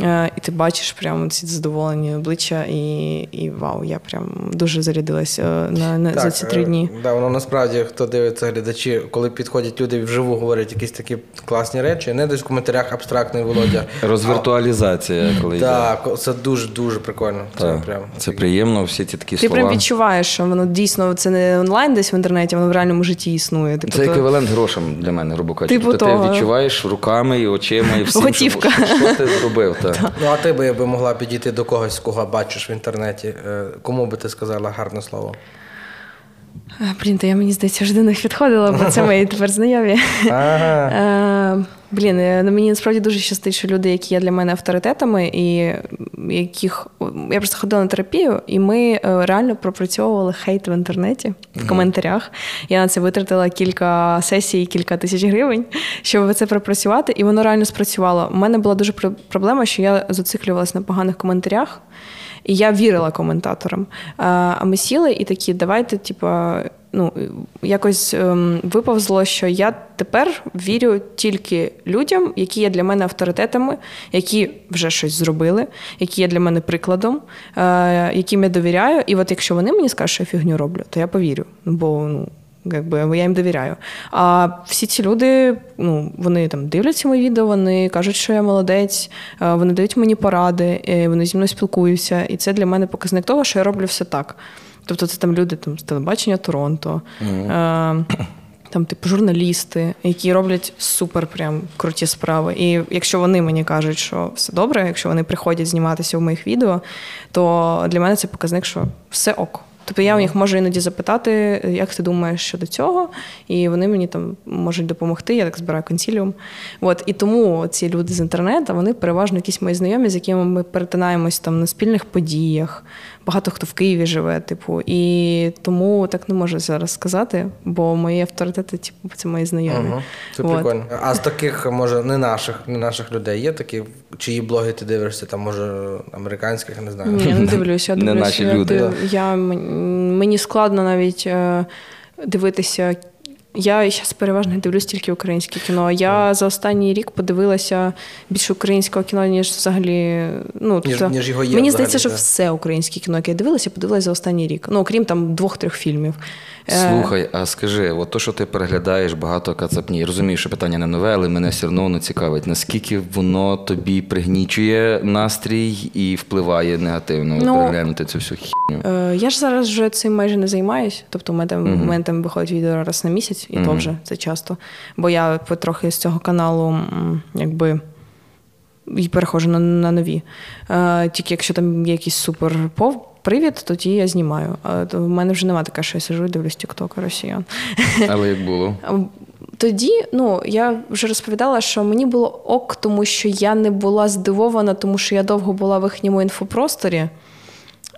Е, і ти бачиш прямо ці задоволені обличчя, і, і вау, я прям дуже зарядилася е, на, на за ці три
е,
дні.
Да, воно насправді, хто дивиться глядачі, коли підходять люди і вживу говорять якісь такі класні речі, не десь в коментарях абстрактний Володя.
Розвіртуалізація, коли йде.
Так, це дуже дуже прикольно. Це прям
Це приємно, всі ці такі
Ти
слова.
прям відчуваєш, що воно дійсно це не онлайн десь в інтернеті, воно в реальному житті існує. Типу,
Це еквівалент грошам для мене, грубо кажучи.
Типу
тобто
того.
ти відчуваєш руками і очима, і всім, що,
Готівка.
що, що ти зробив. Так.
Ну, а ти би, би могла підійти до когось, кого бачиш в інтернеті. Е, Кому би ти сказала гарне слово?
Блін, то я мені здається, вже до них підходила, бо це мої тепер знайомі.
Ага.
Е, Блін, е, ну, мені насправді дуже щастить, що люди, які є для мене авторитетами, і яких я просто ходила на терапію, і ми е, реально пропрацьовували хейт в інтернеті в коментарях. Я на це витратила кілька сесій, кілька тисяч гривень, щоб це пропрацювати, і воно реально спрацювало. У мене була дуже проблема, що я зациклювалася на поганих коментарях. І я вірила коментаторам. А ми сіли і такі, давайте, типа, ну, якось ем, виповзло, що я тепер вірю тільки людям, які є для мене авторитетами, які вже щось зробили, які є для мене прикладом, е, яким я довіряю. І от якщо вони мені скажуть, що я фігню роблю, то я повірю. Бо ну. Якби я їм довіряю. А всі ці люди, ну вони там дивляться мої відео, вони кажуть, що я молодець, е, вони дають мені поради, е, вони зі мною спілкуються. І це для мене показник того, що я роблю все так. Тобто, це там люди там з телебачення Торонто. Е, там, типу, журналісти, які роблять супер прям круті справи. І якщо вони мені кажуть, що все добре, якщо вони приходять зніматися в моїх відео, то для мене це показник, що все ок. Тобто я у них можу іноді запитати, як ти думаєш щодо цього, і вони мені там можуть допомогти. Я так збираю консіліум. От і тому ці люди з інтернету, вони переважно якісь мої знайомі, з якими ми перетинаємось там на спільних подіях. Багато хто в Києві живе, типу, і тому так не можу зараз сказати, бо мої авторитети, типу, це мої знайомі.
Ага, Це
От.
прикольно. А з таких, може, не наших, не наших людей є такі, чиї блоги ти дивишся, там, може, американських, не знаю.
Ні, я не дивлюся. Я
Не
дивлюся,
наші
я,
люди.
Я, м- мені складно навіть е, дивитися. Я зараз переважно дивлюсь тільки українське кіно. Я за останній рік подивилася більше українського кіно, ніж взагалі. Ну,
Ніж-
тобто,
ніж його є
мені
взагалі,
здається, що все українське кіно, яке я дивилася, подивилася за останній рік. Ну, окрім там двох-трьох фільмів. Е,
Слухай, а скажи, от то, що ти переглядаєш багато кацапні, я розумію, що питання не нове, але мене все одно воно цікавить. Наскільки воно тобі пригнічує настрій і впливає негативно
Ну,
переглянути цю всю хіню?
Е, Я ж зараз вже цим майже не займаюсь. Тобто, у мене там, у мене там виходить відео раз на місяць, і то вже це часто. Бо я потрохи з цього каналу якби. І переходжу на, на нові. Е, тільки якщо там є якийсь супер привід, тоді я знімаю. А в мене вже немає така, що я сижу і дивлюсь тіктока росіян.
Але як було?
Тоді, ну я вже розповідала, що мені було ок, тому що я не була здивована, тому що я довго була в їхньому інфопросторі.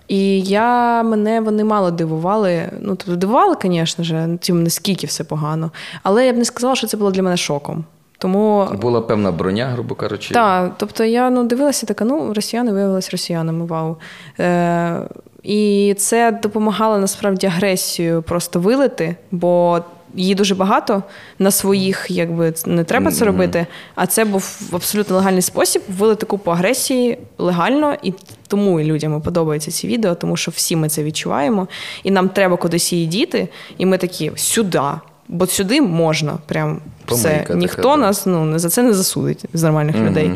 І я мене вони мало дивували. Ну, тобто дивували, звісно ж, тим наскільки все погано. Але я б не сказала, що це було для мене шоком. Тому
Була певна броня, грубо кажучи.
так, тобто я ну, дивилася така, ну, росіяни виявилися росіянами, вау. Е, і це допомагало насправді агресію просто вилити, бо її дуже багато на своїх, якби не треба це робити. А це був абсолютно легальний спосіб вилити купу агресії легально, і тому і людям подобаються ці відео, тому що всі ми це відчуваємо, і нам треба кудись її діти, і ми такі сюди. Бо сюди можна, прям все.
Помийка така,
Ніхто
да.
нас ну, за це не засудить з нормальних людей.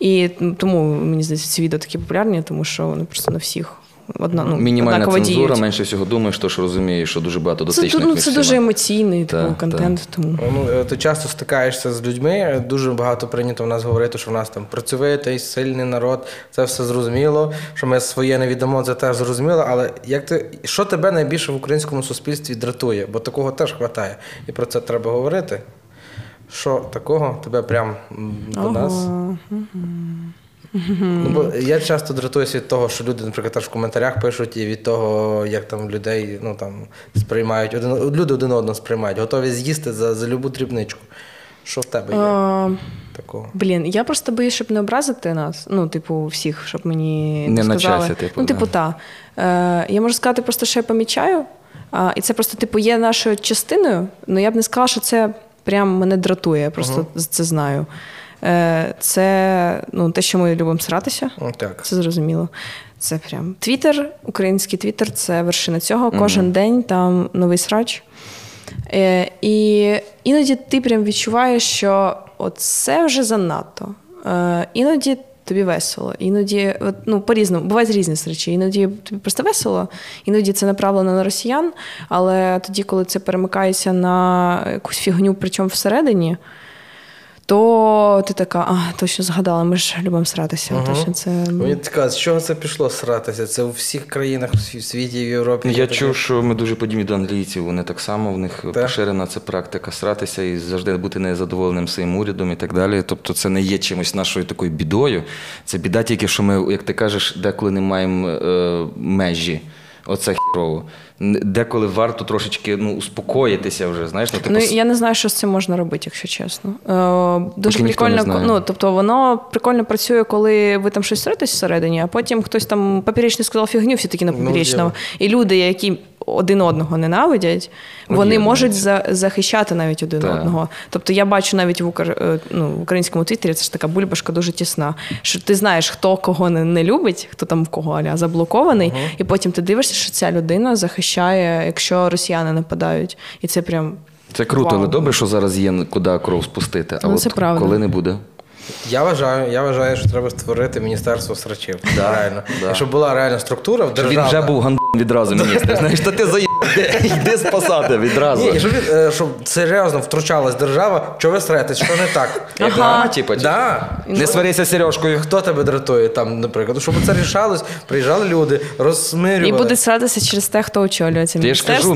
І тому мені здається, ці відео такі популярні, тому що вони просто на всіх одна, ну,
Мінімальна
однаково
цензура,
діють.
менше всього думаєш, то що розумієш, що дуже багато
Це,
дотичних.
ну, це
всіма.
дуже емоційний
Так,
типу, контент. Тому.
Ну, е, ти часто стикаєшся з людьми. Дуже багато прийнято в нас говорити, що в нас там працьовитий, сильний народ. Це все зрозуміло. Що ми своє не віддамо, це теж зрозуміло. Але як ти що тебе найбільше в українському суспільстві дратує? Бо такого теж вистачає. І про це треба говорити. Що такого тебе прям до нас?
Ого.
Ну, бо я часто дратуюся від того, що люди, наприклад, теж в коментарях пишуть, і від того, як там людей ну, там, сприймають, один, люди один одного сприймають, готові з'їсти за, за любу дрібничку. Що в тебе є
А,
такого?
Блін, я просто боюсь, щоб не образити нас. Ну, типу, всіх, щоб мені
Не на часі, типу,
Ну, типу,
да.
та. Е, я можу сказати просто, що я помічаю. А, і це просто, типу, є нашою частиною. але я б не сказала, що це прям мене дратує, я просто це знаю. Е, Це ну, те, що ми любимо сратися.
Так.
Це зрозуміло. Це прям Твіттер, український Твіттер це вершина цього. Кожен день там новий срач. Е, і іноді ти прям відчуваєш, що це вже занадто. Е, іноді тобі весело, іноді, ну, по-різному, бувають різні речі. Іноді тобі просто весело, іноді це направлено на росіян, але тоді, коли це перемикається на якусь фігню, причому всередині, то ти така, а, точно згадала, ми ж любимо сратися. Точно це...
Мені цікаво, з чого це пішло сратися? Це у всіх країнах в світі, в Європі.
Я
таке?
чув, що ми дуже подібні до англійців. Вони так само в них поширена ця практика сратися і завжди бути незадоволеним своїм урядом і так далі. Тобто, це не є чимось нашою такою бідою. Це біда тільки, що ми, як ти кажеш, деколи не маємо е, межі. Оце хірово. Деколи варто трошечки ну, успокоїтися вже. Знаєш, ну, типу,
Ну, я не знаю, що з цим можна робити, якщо чесно. Е, дуже
Поки ніхто не
прикольно,
знає.
ну, тобто воно прикольно працює, коли ви там щось сретесь всередині, а потім хтось там поперечний сказав фігню, всі такі на
Ну.
І люди, які один одного ненавидять, вони
Об'єднуються.
можуть за, захищати навіть один
Так.
одного. Тобто я бачу навіть в, Укр, е, ну, в українському твіттері, це ж така бульбашка дуже тісна. Що ти знаєш, хто кого не, не любить, хто там в кого аля заблокований, і потім ти дивишся, що ця людина захищає, якщо росіяни нападають. І це прям.
Це круто,
Вау.
але добре, що зараз є куди кров спустити. А
Ну,
от
правда.
коли не буде.
Я вважаю, я вважаю, що треба створити міністерство срачів. реально.
да.
Якщо була реальна структура в
Щоб він вже був відразу міністр. Знаєш, та ти заїб, йди спасати відразу.
Ні, щоб, е, щоб серйозно втручалась держава, що ви сретесь, що не так.
Ага. типу,
Да.
не сварися з Сережкою.
Хто тебе дратує там, наприклад? Щоб це рішалось, приїжджали люди, розсмирювали.
І буде сратися через те, хто очолює це
Я ж кажу,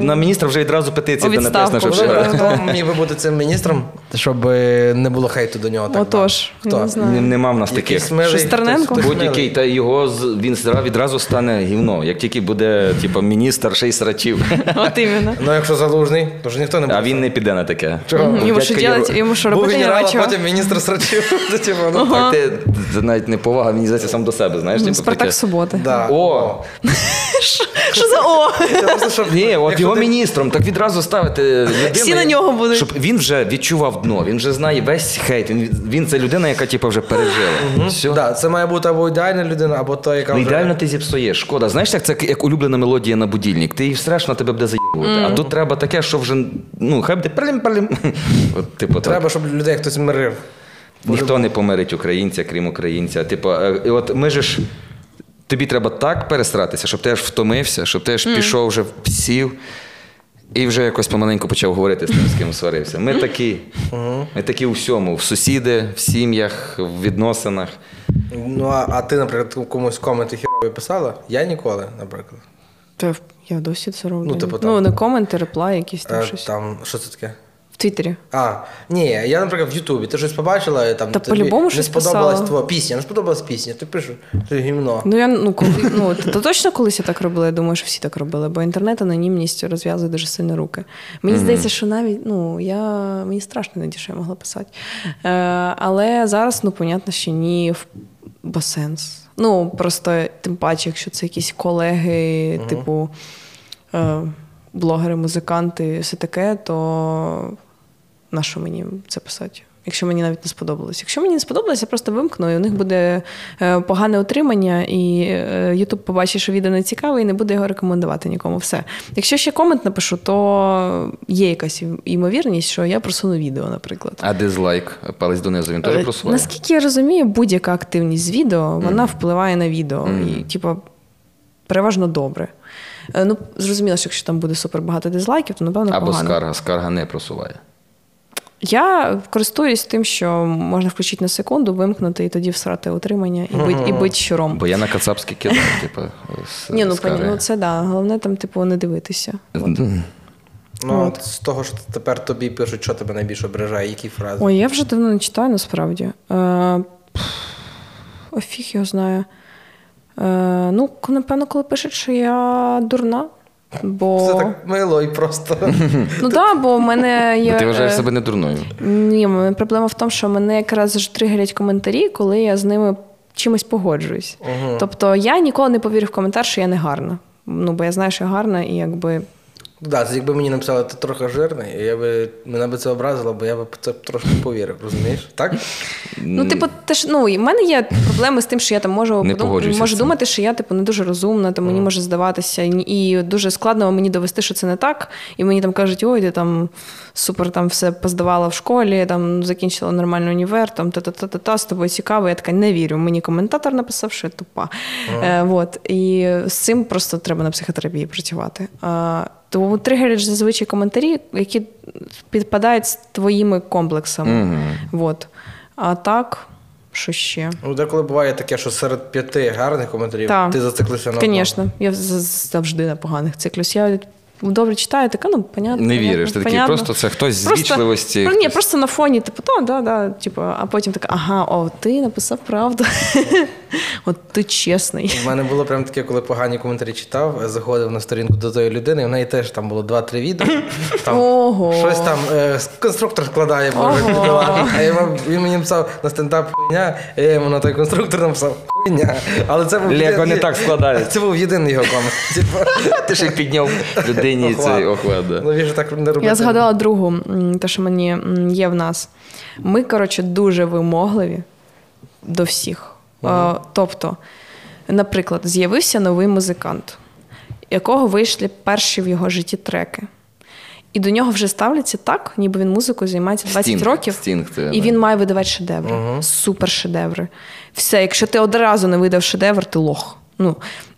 на міністра вже відразу петиція буде написано, що
хто міг би бути цим міністром, щоб е, не було хейту до нього так
Отож,
нема в нас таких. Будь-який, та його він відразу стане гівно, як тільки буде типу, міністр ще й срачів.
От іменно.
Ну, якщо залужний, то ж ніхто не буде.
А він не піде на таке.
Чого?
Йому що делать, йому що
Був
робити
генерал, а потім міністр срачів. Це типу, ну,
Так ти навіть не повага, мені здається, сам до себе, знаєш, типу,
Спартак суботи.
О,
Що за о?
Ні, от його міністром, так відразу ставити людину.
Всі на нього будуть.
Щоб він вже відчував дно, він вже знає весь хейт. Він, це людина, яка типу, вже пережила.
Це має бути або ідеальна людина, або та, яка
Ну, ідеально ти зіпсуєш. Шкода. Знаєш, як це як улюблена мелодія на будильник. Ти її встреш, на тебе буде заїбувати. А тут треба таке, що вже ну, хай буде прилім-прилім. От, типу, так.
Треба, щоб людей хтось мирив.
Ніхто не помирить українця, крім українця. Типу, е, і от ми же ж. Тобі треба так перестратися, щоб ти аж втомився, щоб ти аж пішов, вже сів і вже якось помаленьку почав говорити з тим, з ким сварився. Ми такі. Ми такі у всьому, в сусіди, в сім'ях, в відносинах.
Ну, а, а ти, наприклад, комусь коменти хірові писала? Я ніколи, наприклад.
Та я досі це роблю.
Ну, типу, там-
ну не коменти, реплай, якісь там
Е,
щось.
Там, що це таке?
В Твіттері.
А, ні, я, наприклад, в Ютубі. Ти щось побачила, і там
Та
тобі
по-любому
не
щось
сподобалась
писала.
твоя пісня, не сподобалась пісня. Ти пишеш, ти гімно.
Ну я ну коли ну то точно колись я так робила. Я думаю, що всі так робили, бо інтернет анонімність розв'язує дуже сильно руки. Мені здається, що навіть ну я мені страшно іноді, що я могла писати. Е, але зараз, ну понятно, що ні, в- бо сенс. Ну просто тим паче, якщо це якісь колеги, типу е, блогери, музиканти, все таке, то на що мені це писати? Якщо мені навіть не сподобалось. Якщо мені не сподобалось, я просто вимкну, і у них буде е, погане утримання, і е, Ютуб побачить, що відео не цікаве, і не буде його рекомендувати нікому. Все. Якщо ще комент напишу, то є якась ймовірність, що я просуну відео, наприклад.
А дизлайк, палець донизу, він теж
Е,
просуває.
Наскільки я розумію, будь-яка активність з відео вона впливає на відео. І, типу, переважно добре. Е, Ну, зрозуміло, що якщо там буде супер багато дизлайків, то напевно
Або
погано.
скарга, скарга не просуває.
Я користуюсь тим, що можна включити на секунду, вимкнути і тоді всрати утримання і бить, і бить щуром.
Бо я на кацапський кидаю, типу,
Ні, ну, пані, ну це да. Головне там, типу, не дивитися.
Ну,
От.
от з того, що тепер тобі пишуть, що тебе найбільше ображає, які фрази.
Ой, я вже давно не читаю, насправді. Е, пф, Фіг його знає. Е, ну, напевно, коли пишуть, що я дурна. Бо...
Це так мило і просто.
Ну так, бо в мене є.
Ти вважаєш
е,
себе не дурною.
Ні, проблема в тому, що мене якраз ж тригерять коментарі, коли я з ними чимось погоджуюсь. Тобто я ніколи не повірю в коментар, що я не гарна. Ну, бо я знаю, що я гарна, і якби
Да, якби мені написали, ти трохи жирний, я би, мене би це образило, бо я би це трошки повірив, розумієш? Так?
Ну, типу, те ж, ну, і в мене є проблеми з тим, що я там можу,
Не
подум- можу думати, що я типу не дуже розумна, то мені може здаватися, і, і дуже складно мені довести, що це не так. І мені там кажуть, ой, ти там супер там все поздавала в школі, там закінчила нормальний універ, там та-та-та-та, з тобою цікаво. Я така не вірю. Мені коментатор написав, що я тупа. Е, вот. І з цим просто треба на психотерапії працювати. А, то тригерять зазвичай коментарі, які підпадають з твоїми комплексами. Вот. А так, що ще?
Ну, деколи буває таке, що серед п'яти гарних коментарів
Так.
ти зациклився на.
Звісно, я завжди на поганих циклюсь. Я добре читаю, така, ну, понятно.
Не віриш, ти такий, просто це хтось з вічливості.
Ну, ні, просто на фоні, типу, та, да, да, типу, а потім така, ага, о, ти написав правду. От ти чесний.
У мене було прям таке, коли погані коментарі читав, заходив на сторінку до тої людини, і в неї теж там було 2-3 відео. Там
Ого.
Щось там е, конструктор складає, боже,
Ого.
А я йому- він мені написав на стендап хуйня, і я йому на той конструктор написав хуйня. Але це був
Лего
єдиний-
не так складається.
Це був єдиний його комент. Типу,
Ти ще й підняв
охват.
цей охват. да.
Ну він же так не робить.
Я згадала другу, те, що мені є в нас. Ми, коротше, дуже вимогливі до всіх. Е, Тобто, наприклад, з'явився новий музикант, якого вийшли перші в його житті треки. І до нього вже ставляться так, ніби він музикою займається 20
Стінг,
років,
стінг це,
і
да.
він має видавати шедеври. Супер шедеври. Все, якщо ти одразу не видав шедевр, ти лох. Ну,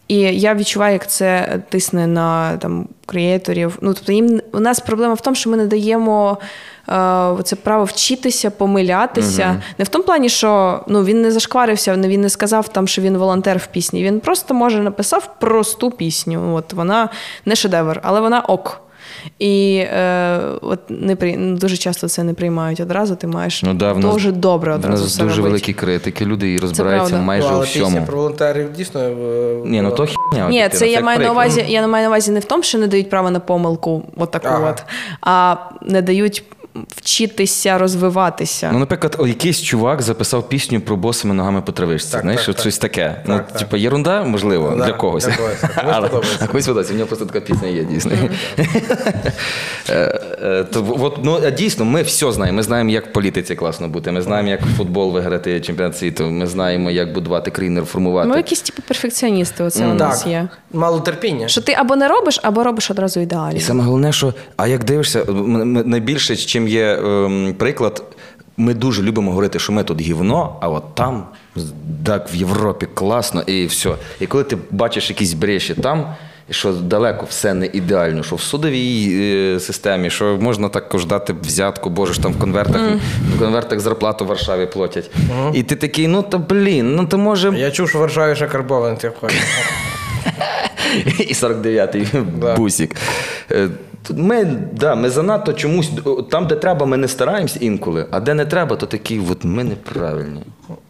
і я відчуваю, як це тисне на там, креаторів. Ну, тобто їм у нас проблема в тому, що ми не даємо е, це право вчитися, помилятися. Не в тому плані, що ну, він не зашкварився, він не сказав, там, що він волонтер в пісні. Він просто може написав просту пісню. От вона не шедевр, але вона ок. І е, от не при... ну, дуже часто це не приймають одразу. Ти маєш
Ну, да,
дуже добре
У
одразу.
нас дуже
робити.
великі критики, люди і розбираються майже
Ну,
у всьому.
про волонтерів дійсно. е,
Ні, ну то
була.
хіня.
Ні, це я маю на увазі. Я не маю на увазі не в тому, що не дають право на помилку, от таку
Ага.
от, а не дають вчитися розвиватися.
Ну, наприклад, о, якийсь чувак записав пісню про босими ногами по травичці.
Так,
Знаєш,
так,
щось таке. ну,
так.
типу, єрунда, можливо,
Да,
для когось.
для когось.
Але- А когось подобається. В нього просто така пісня є, дійсно. Е, е, то, от, ну, дійсно, ми все знаємо. Ми знаємо, як в політиці класно бути. Ми знаємо, як футбол виграти чемпіонат світу. Ми знаємо, як будувати країну, реформувати.
Ми якісь типу перфекціоністи, оце у нас
Так,
є.
мало терпіння.
Що ти або не робиш, або робиш одразу ідеально.
І саме головне, що а як дивишся, найбільше, чим є ем, приклад, ми дуже любимо говорити, що ми тут гівно, а от там так в Європі класно, і все. І коли ти бачиш якісь бреші там. Що далеко все не ідеально, що в судовій е, системі, що можна також дати взятку, боже ж там в конвертах, в конвертах зарплату в Варшаві платять. І ти такий, ну то блін, ну то може
Я чув, що в Варшаві ще карбований ти входить.
і 49-й
Да.
бусик. Ми, да, ми занадто чомусь там, де треба, ми не стараємось інколи, а де не треба, то такі, от ми неправильні.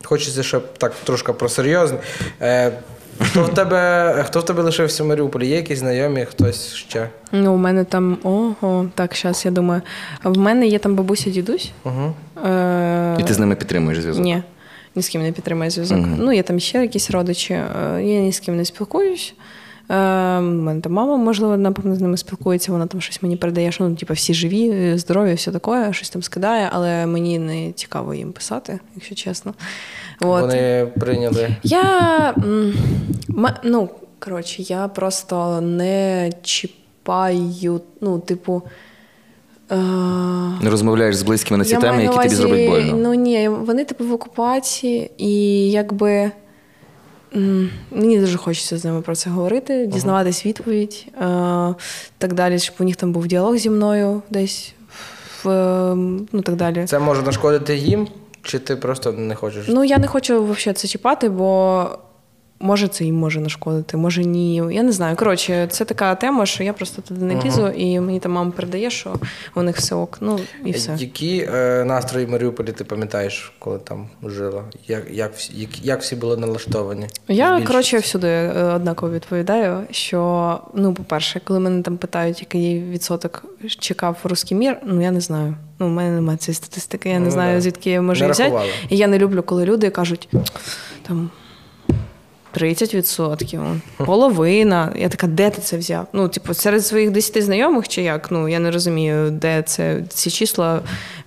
Хочеться ще так трошки про серйозне. Е, хто в тебе, хто в тебе лишився в Маріуполі? Є якісь знайомі, хтось ще?
Ну, у мене там ого, так, зараз я думаю. А в мене є там бабуся, дідусь.
Угу.
Е,
І ти з ними підтримуєш зв'язок.
Ні, ні з ким не підтримую зв'язок. Ну, є там ще якісь родичі, е, я ні з ким не спілкуюсь. Е, У мене там мама, можливо, напевно, з ними спілкується, вона там щось мені передає, що ну, типу, всі живі, е, здорові, все таке, щось там скидає, але мені не цікаво їм писати, якщо чесно. От.
Вони прийняли.
Я м, ну, коротше, я просто не чіпаю, ну, типу. Е-
Не розмовляєш з близькими на ці
я
теми, які
на
тобі зроблять
увазі,
больно.
Ну ні, вони типу в окупації, і якби мені дуже хочеться з ними про це говорити, дізнаватись відповідь, е, так далі, щоб у них там був діалог зі мною десь в е, ну так далі.
Це може нашкодити їм, чи ти просто не хочеш?
Ну я не хочу взагалі це чіпати, бо може це їм може нашкодити, може ні. Я не знаю. Коротше, це така тема, що я просто туди не лізу, і мені там мама передає, що у них все ок. Ну і все.
Які е, настрої в Маріуполі ти пам'ятаєш, коли там жила? Як, як, як, як всі були налаштовані?
Я коротше всюди е, однаково відповідаю. Що ну, по-перше, коли мене там питають, який відсоток чекав русський мір, ну я не знаю. Ну, у мене немає цієї статистики, я не
Ну,
знаю,
да.
звідки я можу взяти. І я не люблю, коли люди кажуть там. 30%, половина. Я така, де ти це взяв? Ну, типу, серед своїх 10 знайомих чи як? Ну, я не розумію, де це ці числа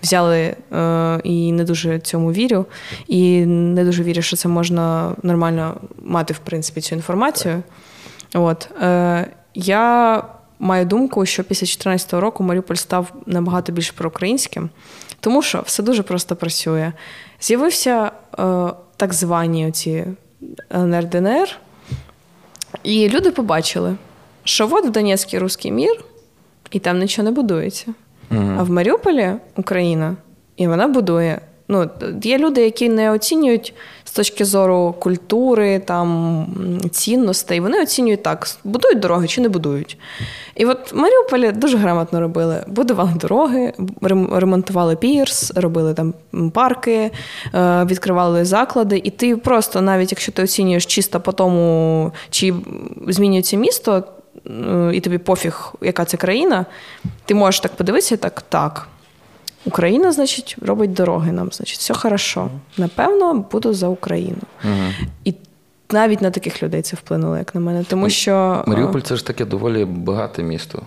взяли е, і не дуже цьому вірю. І не дуже вірю, що це можна нормально мати, в принципі, цю інформацію. От. Е, я маю думку, що після 2014 року Маріуполь став набагато більш проукраїнським, тому що все дуже просто працює. З'явився е, так звані оці ЛНР ДНР, і люди побачили, що от в Донецький русський мір, і там нічого не будується. А в Маріуполі Україна, і вона будує. Ну, є люди, які не оцінюють з точки зору культури, там, цінностей. Вони оцінюють так: будують дороги чи не будують. І от в Маріуполі дуже грамотно робили. Будували дороги, ремонтували пірс, робили там парки, е, відкривали заклади. І ти просто, навіть якщо ти оцінюєш чисто по тому, чи змінюється місто, е, і тобі пофіг, яка це країна, ти можеш так подивитися, так, так. Україна, значить, робить дороги нам, значить, все хорошо. Напевно, буду за Україну. І навіть на таких людей це вплинуло, як на мене. Тому що
Маріуполь це ж таке доволі багате місто.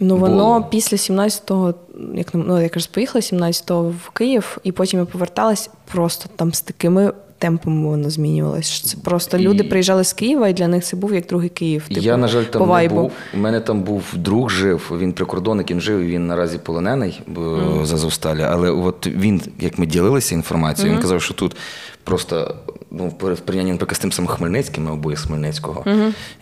ну, воно
було.
після 17-го, як ну, я якраз поїхала 17-го в Київ, і потім я поверталась, просто там з такими темпами воно змінювалось. що Це просто
І-
люди приїжджали з Києва, і для них це був як другий Київ. Типу,
я, на жаль, там
по
не був. У мене там був друг жив, він прикордонник, він жив, і він наразі полонений бо, з Азовсталі. Але от він, як ми ділилися інформацією, він казав, що тут просто ну, в порівнянні, наприклад, з тим самим Хмельницьким, ми обоє з Хмельницького.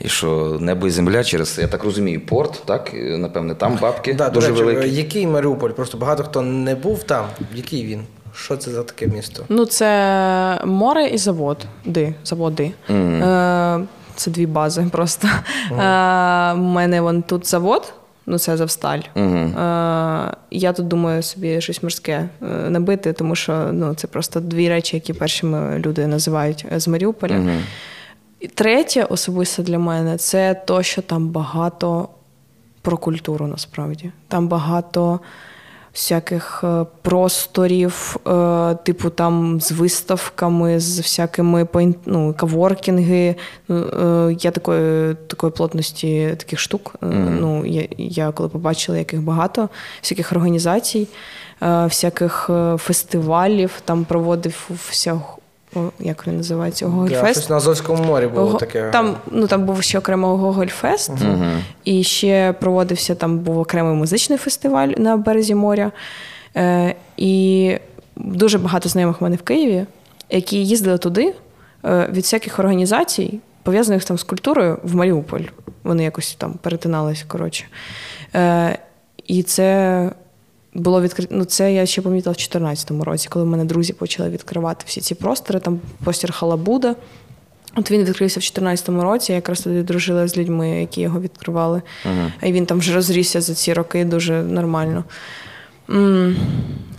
І що небо і земля через, я так розумію, порт, так? Напевне, там бабки
Да, до речі,
великі.
який Маріуполь? Просто багато хто не був там. Який він? Що це за таке місто?
Ну, це море і завод. Ди, заводи. Е, це дві бази просто. Е, У мене вон тут завод, ну це Завсталь. Е, я тут думаю собі щось морське е, набити, тому що ну, це просто дві речі, які першими люди називають е, з Маріуполя. І третє, особисто для мене, це то, що там багато про культуру насправді. Там багато всяких е, просторів, е, типу там з виставками, з всякими ну, каворкінги. Е, Я такої, такої плотності таких штук. Ну, я, я коли побачила, яких багато, всяких організацій, всяких фестивалів, там проводив вся. о, Як він називається?
Да,
Гогольфест.
щось на Азовському морі було
Ого-
таке.
Там, ну, там був ще окремо Гогольфест, і ще проводився там був окремий музичний фестиваль на березі моря. Е, і дуже багато знайомих в мене в Києві, які їздили туди е, від всяких організацій, пов'язаних там з культурою в Маріуполь. Вони якось там перетиналися, коротше. Е, і це було відкрито. Ну, це я ще помітила в 2014 році, коли в мене друзі почали відкривати всі ці простори. Там простір Халабуда. От він відкрився в 2014 році. Я якраз тоді дружила з людьми, які його відкривали. І він там вже розрісся за ці роки дуже нормально. м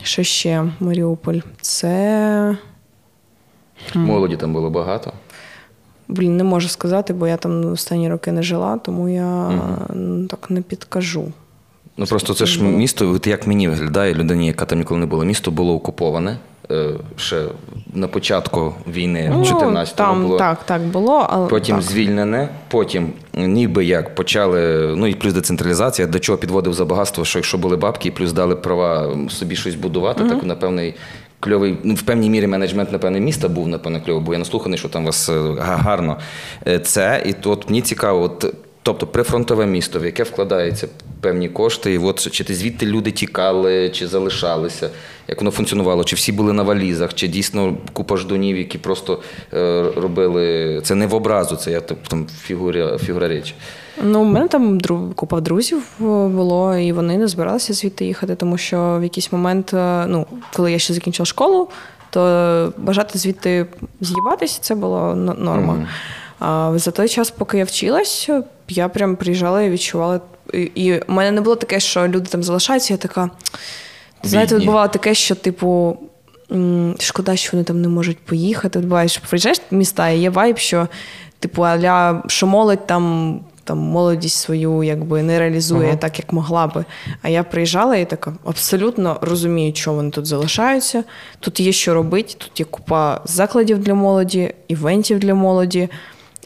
Що ще Маріуполь? Це.
Молоді там було багато.
Блін, не можу сказати, бо я там останні роки не жила, тому я м, так не підкажу.
Ну просто це ж місто, от як мені виглядає людині, яка там ніколи не була. Місто було окуповане е, ще на початку війни, 14-го
там,
було.
Так, так було, але
Потім
так.
звільнене, потім ніби як почали, ну і плюс децентралізація, до чого підводив за багатство, що якщо були бабки, і плюс дали права собі щось будувати, так напевне. Кльовий, ну в певній мірі менеджмент, напевне, міста був, напевне, кльовий, бо я наслуханий, що там у вас е, гарно. Е, Це, і от мені цікаво, от, тобто прифронтове місто, в яке вкладаються певні кошти, і от чи ти звідти люди тікали, чи залишалися, як воно функціонувало, чи всі були на валізах, чи дійсно купа ждунів, які просто е, робили це не в образу, це я там фігура, фігура речі.
Ну, у мене там дру... купа друзів е, було, і вони не збиралися звідти їхати, тому що в якийсь момент, е, ну, коли я ще закінчила школу, то бажати звідти з'їбатися це було норма. А за той час, поки я вчилась, я прям приїжджала і відчувала. І, у мене не було таке, що люди там залишаються, я така. Знаєте, от бувало таке, що, типу, шкода, що вони там не можуть поїхати. От буває, що приїжджаєш в міста, і є вайб, що, типу, аля, що молодь там, там молодість свою якби не реалізує так, як могла би. А я приїжджала і така абсолютно розумію, що вони тут залишаються. Тут є що робити, тут є купа закладів для молоді, івентів для молоді.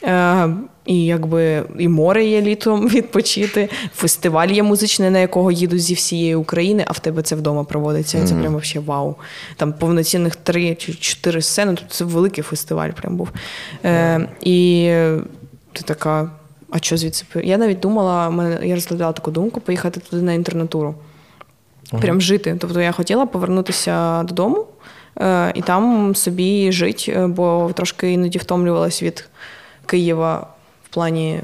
Е, і якби і море є літом відпочити, фестиваль є музичний, на якого їдуть зі всієї України, а в тебе це вдома проводиться. І це прям вообще вау. Там повноцінних три чи чотири сцени. Тобто це великий фестиваль прям був. Е, і ти така. А що звідси? Я навіть думала, я розглядала таку думку поїхати туди на інтернатуру. Прям жити. Тобто я хотіла повернутися додому е, і там собі жити, бо трошки іноді втомлювалась від Києва в плані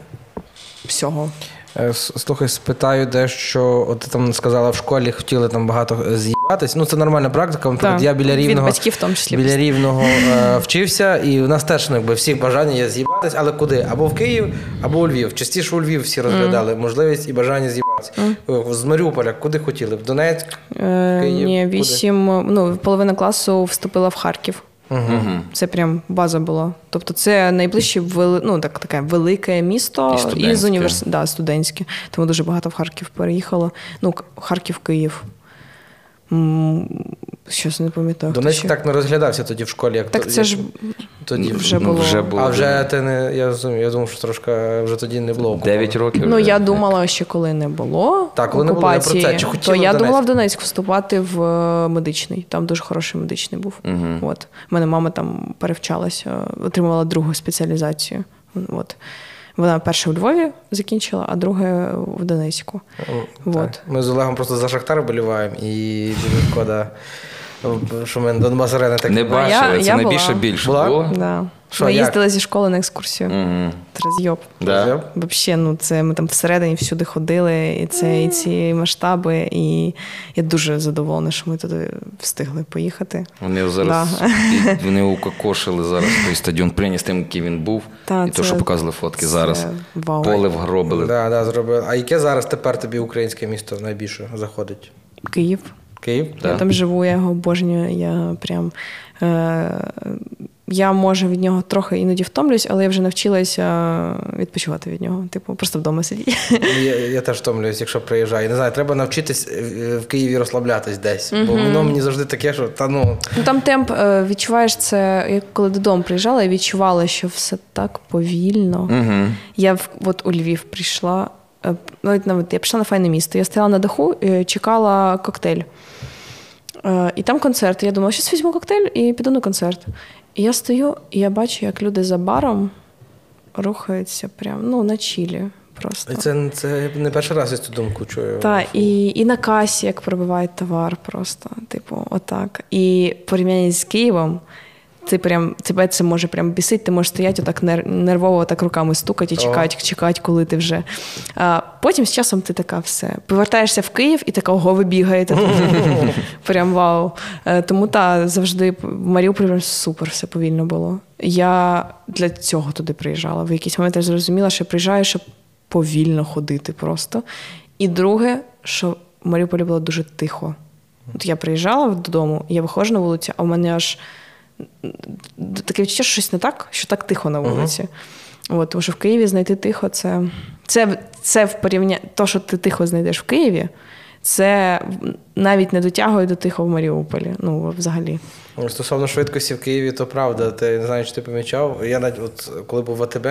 всього.
Е, Слухай, спитаю дещо. От ти там сказала в школі, хотіли там багато з'їбатись. Ну, це нормальна практика. Наприклад, я біля
від
рівного
батьків в тому числі.
біля рівного е, вчився, і у нас теж ну, якби всіх бажання є з'їбатись, але куди? Або в Київ, або у Львів. Частіше у Львів всі розглядали можливість і бажання з'їбатися. Е, З Маріуполя куди хотіли? В Донецьк?
Е,
Київ,
ні, вісім, ну, половина класу вступила в Харків.
Угу.
Це прям база була. Тобто, це найближче вели... ну, так, таке велике місто
І студентське.
із універс... да, студентське. Тому дуже багато в Харків переїхало. Ну, Харків, Київ. Щось не пам'ятаю.
Донецьк так не розглядався тоді в школі, як
Так
то-
це ж
тоді.
вже
Ну,
було.
вже було.
А вже ти не я розумію, я думав, що трошки вже тоді не було.
9 років.
Ну,
вже.
я думала, що коли не було
Так, коли не було, я про це.
окупації,
Чи
то
хотіла в
я
Донецьк?
думала в Донецьк вступати в е, медичний. Там дуже хороший медичний був.
Мгм.
От. У мене мама там перевчалася, отримала другу спеціалізацію. От. Вона перша у Львові закінчила, а друге в Донецьку. Вот.
Ми з Олегом просто за Шахтар боліваємо і дуже шкода, що ми Донбас Арена так
Не бачили,
я
це
була.
найбільше більше
Була?
було.
Да.
Що,
ми
як?
їздили зі школи на екскурсію.
Угу.
Це розйоб.
Да.
Взагалі, ну це ми там всередині всюди ходили, і це і ці масштаби. І я дуже задоволена, що ми туди встигли поїхати.
Вони зараз
Да.
і вони укокошили зараз той стадіон прийняв з тим, який він був.
Та,
і то, що показували фотки зараз.
Вау.
Поле вгробили.
Да, да, зробили. А яке зараз тепер тобі українське місто найбільше заходить?
Київ.
Київ?
Я там живу, я його обожнюю. Я прям. Е- я може від нього трохи іноді втомлюсь, але я вже навчилася відпочивати від нього. Типу, просто вдома сидіти.
Я, я теж втомлююсь, якщо приїжджаю. Не знаю, треба навчитись е, в Києві розслаблятись десь. Бо воно мені завжди таке, що та ну.
Ну там темп е, відчуваєш це. Я коли додому приїжджала, я відчувала, що все так повільно.
Угу.
Я в от у Львів прийшла. Е, я прийшла на файне місто. Я стояла на даху, е, чекала коктейль. Е, І там концерт. Я думала, щось візьму коктейль і піду на концерт. І я стою, і я бачу, як люди за баром рухаються прямо ну, на чілі. Просто.
Це, це не перший раз я цю думку чую.
Та, і, і на касі, як пробивають товар, просто, типу, отак. І порівняння з Києвом, ти прям, тебе це може прям бісити, ти можеш стояти отак нер- нервово так руками стукати і чекати, чекати, коли ти вже. А потім з часом ти така все. Повертаєшся в Київ і така, ого, ви бігаєте. Прям вау. Е, Тому та завжди в Маріуполі супер все повільно було. Я для цього туди приїжджала. В якийсь момент я зрозуміла, що приїжджаю, щоб повільно ходити просто. І друге, що в Маріуполі було дуже тихо. От я приїжджала додому, я виходжу на вулицю, а в мене аж таке відчуття, що щось не так, що так тихо на вулиці. От, тому що в Києві знайти тихо це, це, це в порівнянні, то, що ти тихо знайдеш в Києві, це навіть не дотягує до тихо в Маріуполі. Ну, взагалі.
Ну, Стосовно швидкості в Києві, то правда. Ти не знаю, чи ти помічав. Я навіть от коли був в АТБ,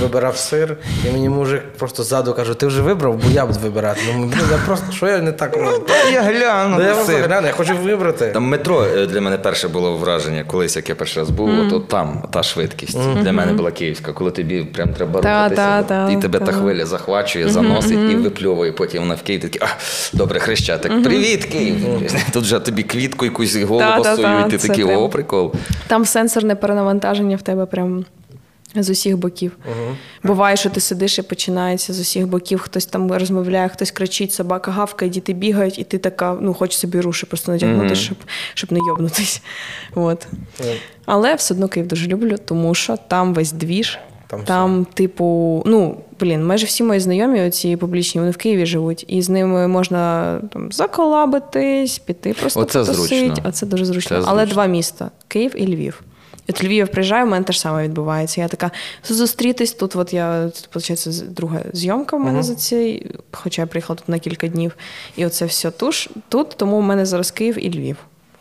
вибирав сир, і мені мужик просто ззаду каже: ти вже вибрав, бо я буду вибирати. Ну, я просто що я не так роблю?
Я гляну.
Ну, я просто гляну, я хочу вибрати.
Там метро е, для мене перше було враження, колись як я перший раз був, от, от там та швидкість для мене була київська, коли тобі прям треба
Та,
рухатися,
та, та,
і тебе
та.
та хвиля захвачує, заносить і випльовує. Потім вона в Київ такий, а, добре, хрещатик, привіт, Київ. Тут вже тобі квітку якусь голову
Та, та,
ти такий,
прям.
о, прикол.
Там сенсорне перенавантаження в тебе прям. З усіх боків. Буває, що ти сидиш і починається з усіх боків, хтось там розмовляє, хтось кричить, собака гавкає, діти бігають, і ти така, ну, хоч собі руші просто натягнути, щоб, щоб не йобнутись. От. Але все одно Київ дуже люблю, тому що там весь двіж.
Там
Там, типу, ну, блін, майже всі мої знайомі, оці публічні, вони в Києві живуть, і з ними можна там заколабитись, піти просто
Оце
потусить,
зручно.
а це дуже зручно.
Це
Але
зручно.
два міста Київ і Львів. От Львів приїжджаю, у мене те ж саме відбувається. Я така зустрітись. Тут от я виходить, друга зйомка в мене за цей, хоча я приїхала тут на кілька днів. І оце все туш, тут, тому у мене зараз Київ і Львів.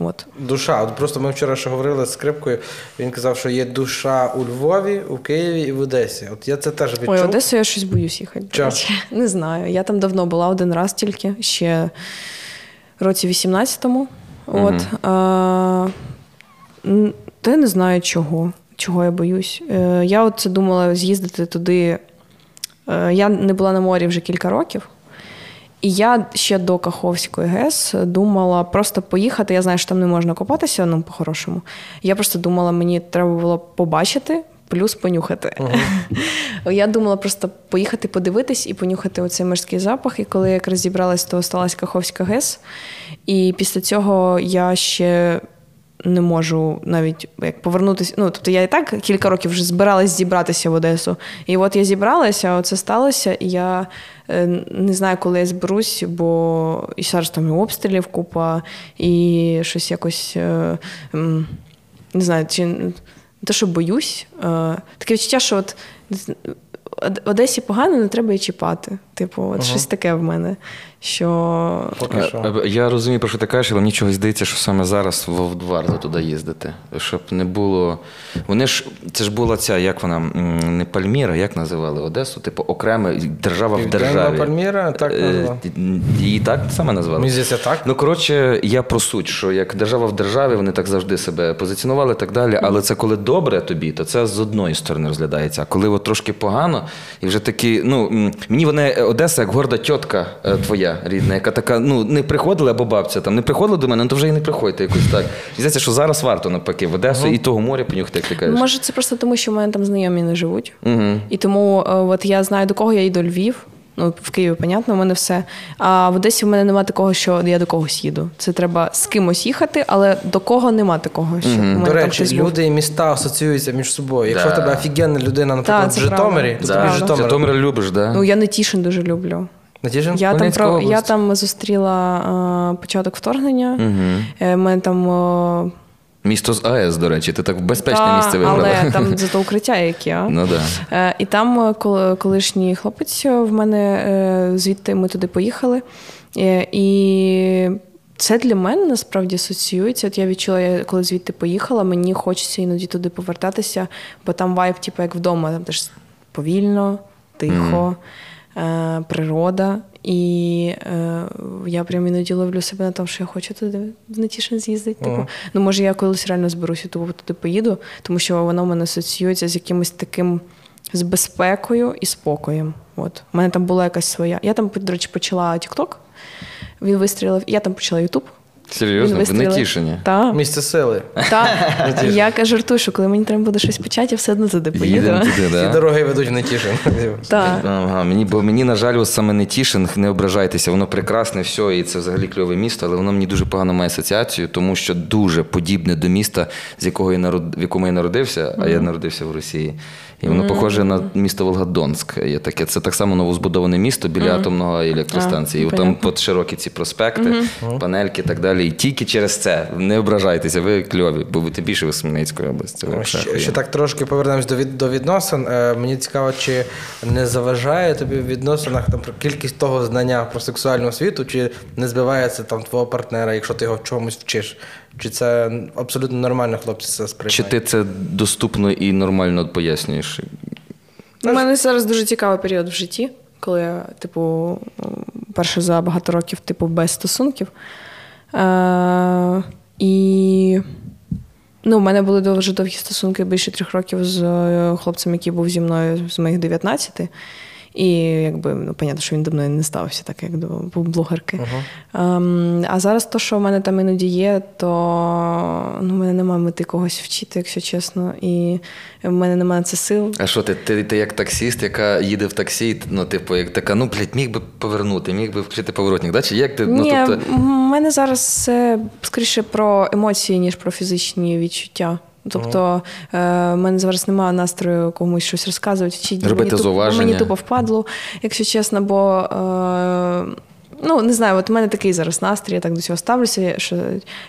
От.
Душа. От просто ми вчора ще говорили з скрипкою. Він казав, що є душа у Львові, у Києві і в Одесі. От я це теж відчув.
Ой, Одесу я щось боюсь їхати. до Не знаю. Я там давно була один раз тільки, ще році 18-му. От. А, та я не знаю чого. Чого я боюсь. Е, Я от це думала з'їздити туди. Е, Я не була на морі вже кілька років. І я ще до Каховської ГЕС думала просто поїхати. Я знаю, що там не можна купатися, ну, по-хорошому. Я просто думала, мені треба було побачити, плюс понюхати. Я думала просто поїхати подивитись і понюхати оцей морський запах. І коли я якраз зібралась, то сталася Каховська ГЕС. І після цього я ще не можу навіть як повернутися. Ну, тобто я і так кілька років вже збиралась зібратися в Одесу. І от я зібралася, оце сталося, і я е, не знаю, коли я зберусь, бо і зараз там і обстрілів купа, і щось якось е, не знаю, чи не те, що боюсь. Е, таке відчуття, що от Од- Одесі погано, не треба її чіпати. Типу, от щось таке в мене. Що
Поки що.
Е, е, Я розумію, про що ти кажеш, але мені чогось здається, що саме зараз в- варто туди їздити. Щоб не було. Вони ж це ж була ця, як вона, не Пальміра, як називали Одесу, типу окрема держава в
Південна
державі.
Пальміра, так
Е,
назвала.
Її так саме назвали?
Мені здається, так.
Ну, коротше, я про суть, що як держава в державі, вони так завжди себе позиціонували і так далі. Але це коли добре тобі, то це з одної сторони розглядається. А коли от трошки погано, і вже такі, ну мені вона е, Одеса, як горда тітка е, рідна, яка така, ну не приходила або бабця там, не приходила до мене, ну то вже і не приходьте якось так. Здається, що зараз варто навпаки в Одесу і того моря понюхати, як ти кажеш.
може це просто тому, що в мене там знайомі не живуть.
Угу.
І тому е, от я знаю, до кого я йду Львів. Ну, в Києві, понятно, у мене все. А в Одесі в мене немає такого, що я до когось їду. Це треба з кимось їхати, але до кого нема такого, що в мене
До речі,
був.
люди і міста асоціюються між собою. Якщо
Да.
в тебе офігенна людина, наприклад,
це
в Житомирі,
правда.
то тобі
правда.
Житомир.
Житомир любиш, да?
Ну, я Нетішин дуже люблю.
Натішин?
Я там, про, я там зустріла е, початок вторгнення. Е, мене там е,
Місто з АЕС, до речі, ти так в безпечне
та,
місце вибрала.
але там зато укриття, як я.
Ну да.
Е, І там е, кол- колишній хлопець в мене е, звідти ми туди поїхали. Е, І це для мене насправді асоціюється. От я відчула, я коли звідти поїхала, мені хочеться іноді туди повертатися, бо там вайб, типу, як вдома, там теж повільно, тихо, е, природа. І е, я прям іноді ловлю себе на тому, що я хочу туди в Нетішин з'їздити. Типу. Ну, може, я колись реально зберуся, то туди поїду, тому що воно в мене асоціюється з якимось таким з безпекою і спокоєм. От. У мене там була якась своя. Я там, до речі, почала TikTok, він вистрілив, я там почала YouTube.
Серйозно,
Він
в Нетішині.
Так.
Місце сили.
Та. Я кажу, жартую, що коли мені треба буде щось почати, я все одно туди поїду.
Да?
дороги ведуть в Нетішин.
Ага, мені, бо мені, на жаль, ось саме Нетішин, не ображайтеся, воно прекрасне, все, і це взагалі кльове місто, але воно мені дуже погано має асоціацію, тому що дуже подібне до міста, з якого я народ... в якому я народився, а я народився в Росії. І воно похоже на місто Волгодонськ. Є таке. Це так само новозбудоване місто біля атомного електростанції.
А,
І там от широкі ці проспекти, панельки і так далі. І тільки через це не ображайтеся, ви кльові, бо ви тим більше ви з області.
Ще, ще так трошки повернемось до, від, до відносин. Е, мені цікаво, чи не заважає тобі в відносинах там, про кількість того знання про сексуальну освіту, чи не збивається там твого партнера, якщо ти його в чомусь вчиш? Чи це абсолютно нормально хлопці це сприймають?
Чи ти це доступно і нормально пояснюєш?
У мене зараз дуже цікавий період в житті, коли я, типу, перше за багато років, типу, без стосунків. Е, і ну, у мене були дуже довгі стосунки більше трьох років з е, хлопцем, який був зі мною з моїх 19. І якби ну, понятно, що він до мною не ставився, так як до блогерки. Ем, а зараз то, що в мене там іноді є, то ну, в мене немає мети когось вчити, якщо чесно. І в мене немає на це сил.
А що ти, ти, ти як таксіст, яка їде в таксі, ну, типу, як така, ну, блядь, міг би повернути, міг би включити поворотник, да? Чи як ти?
Ні,
Ну, тобто,
в мене зараз це скоріше про емоції, ніж про фізичні відчуття. Тобто е, в мене зараз немає настрою комусь щось розказувати, вчити.
Робити
мені тупо- Мені тупо впадло, якщо чесно, бо. Е, Ну, не знаю, от у мене такий зараз настрій, я так до цього ставлюся, що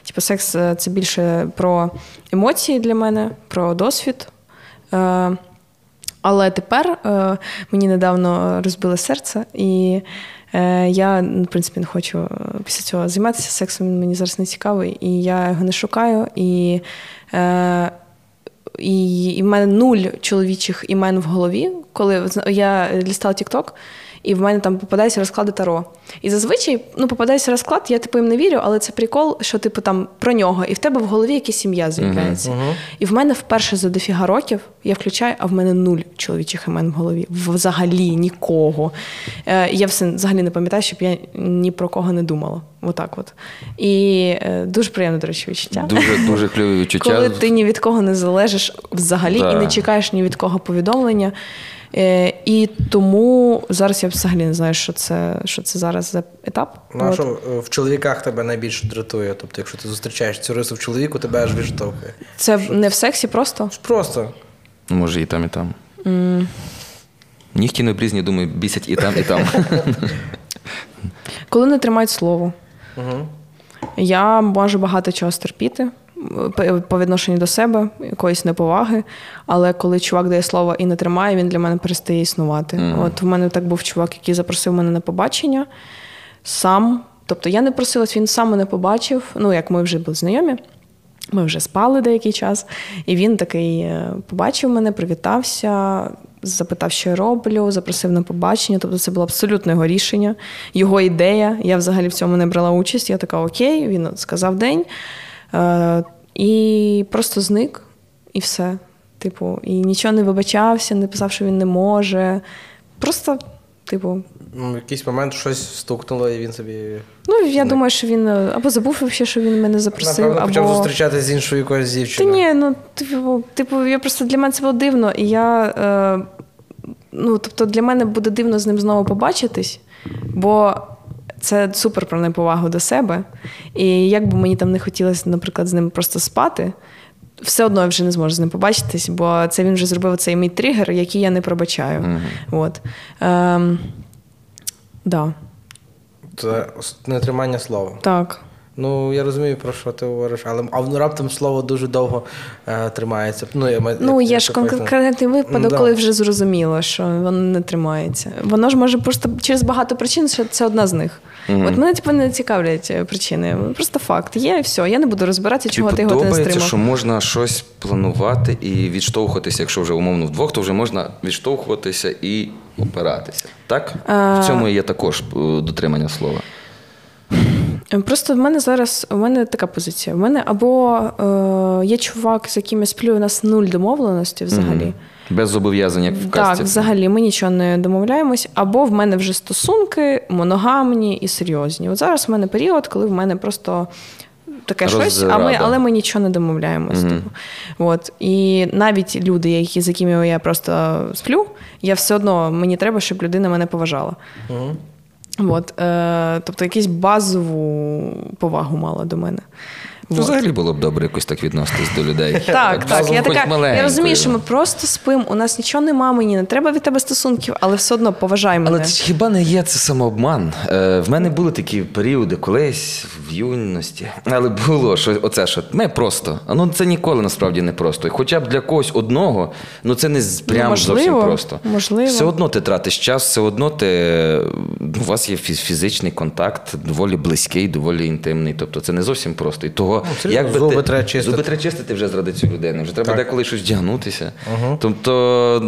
типу, секс е, це більше про емоції для мене, про досвід. Але тепер мені недавно розбили серце, і я, ну, в принципі, не хочу е, після цього займатися сексом, він мені зараз не цікавий, і я його не шукаю. І, е, і, і в мене нуль чоловічих імен в голові, коли я лістала TikTok, і в мене там попадаються розклади Таро. І зазвичай ну, попадається розклад, я типу їм не вірю, але це прикол, що типу там про нього, і в тебе в голові якась сім'я з'являється. І в мене вперше за дофіга років я включаю, а в мене нуль чоловічих імен в голові. Взагалі нікого. Е, я все взагалі не пам'ятаю, щоб я ні про кого не думала. Отак от. І е, дуже приємне, до речі, відчуття.
Дуже дуже кльові відчуття.
Коли ти ні від кого не залежиш взагалі
Да.
і не чекаєш ні від кого повідомлення. Е, і тому зараз я взагалі не знаю, що це, що це зараз за етап.
Ну, а що е, в чоловіках тебе найбільше дратує? Тобто, якщо ти зустрічаєш цю рису в чоловіку, тебе аж відштовхує.
Це не в сексі просто.
Просто.
Ну, Може, і там, і там. Нігті не обрізні, думаю, бісять і там, і там.
Коли не тримають слово.
Угу.
Я можу багато чого стерпіти по відношенню до себе, якоїсь неповаги. Але коли чувак дає слово і не тримає, він для мене перестає існувати. От в мене так був чувак, який запросив мене на побачення сам. Тобто я не просилась, він сам мене побачив. Ну, як ми вже були знайомі. Ми вже спали деякий час, і він такий е, побачив мене, привітався, запитав, що я роблю, запросив на побачення. Тобто це було абсолютно його рішення, його ідея. Я взагалі в цьому не брала участь. Я така окей, він сказав день е, і просто зник, і все. Типу, і нічого не вибачався, не писав, що він не може. Просто, типу,
Ну, в якийсь момент щось стукнуло, і він собі.
ну я думаю, що він е, або забув вообще, що він мене запросив,
Напевно, почав зустрічатися з іншою якоюсь
Та ні, ну типу, типу, я просто для мене це було дивно, і я. Е, ну, тобто для мене буде дивно з ним знову побачитись, бо це супер про неповагу до себе. І як би мені там не хотілося, наприклад, з ним просто спати, все одно я вже не зможу з ним побачитись, бо це він вже зробив цей мій тригер, який я не пробачаю. От. Ем, да,
Це нетримання слова.
так.
Ну, я розумію, про що ти говориш, але а ну, раптом слово дуже довго е, тримається. Ну, я,
Ну,
як-
є
як
ж конкретний випадок,
Ну, да.
коли вже зрозуміло, що воно не тримається. Воно ж може просто через багато причин, що це одна з них. От мене типу, не цікавлять е, причини. Просто факт. Є і все. Я не буду розбиратися, чого
Тобі
ти його не стримав.
що можна щось планувати і відштовхуватися, якщо вже умовно вдвох, то вже можна відштовхуватися і опиратися. Так? В цьому є також е, дотримання слова.
Е, Просто в мене зараз у мене така позиція. В мене або е, є чувак, з яким я сплю, у нас нуль домовленості взагалі.
Мгм. Без зобов'язань, як в
Так, взагалі ми нічого не домовляємось, або в мене вже стосунки моногамні і серйозні. От зараз в мене період, коли в мене просто таке щось, а ми, але ми нічого не домовляємось. Типу. От. І навіть люди, які, з якими я просто сплю, я все одно мені треба, щоб людина мене поважала.
Мгм.
От, е, тобто якусь базову повагу мала до мене.
Ну,
От.
Взагалі було б добре якось так відноситись до людей.
Так, так. Я, така, я розумію, що ми просто спимо, у нас нічого нема, мені не треба від тебе стосунків, але все одно поважай мене.
Але це хіба не є це самообман? Е, в мене були такі періоди колись в юності. Але було що оце, що ми просто. Ну це ніколи насправді не просто. Хоча б для когось одного, ну це не з- прям
можливо,
зовсім просто.
можливо.
Все одно ти тратиш час, все одно ти ну, у вас є фіз- фізичний контакт, доволі близький, доволі інтимний. Тобто це не зовсім просто. І того,
Ну,
як би
зуби
ти,
треба чистити.
зуби треба чистити вже заради цієї людини. Вже треба
Так.
деколи щось вдягнутися. Тобто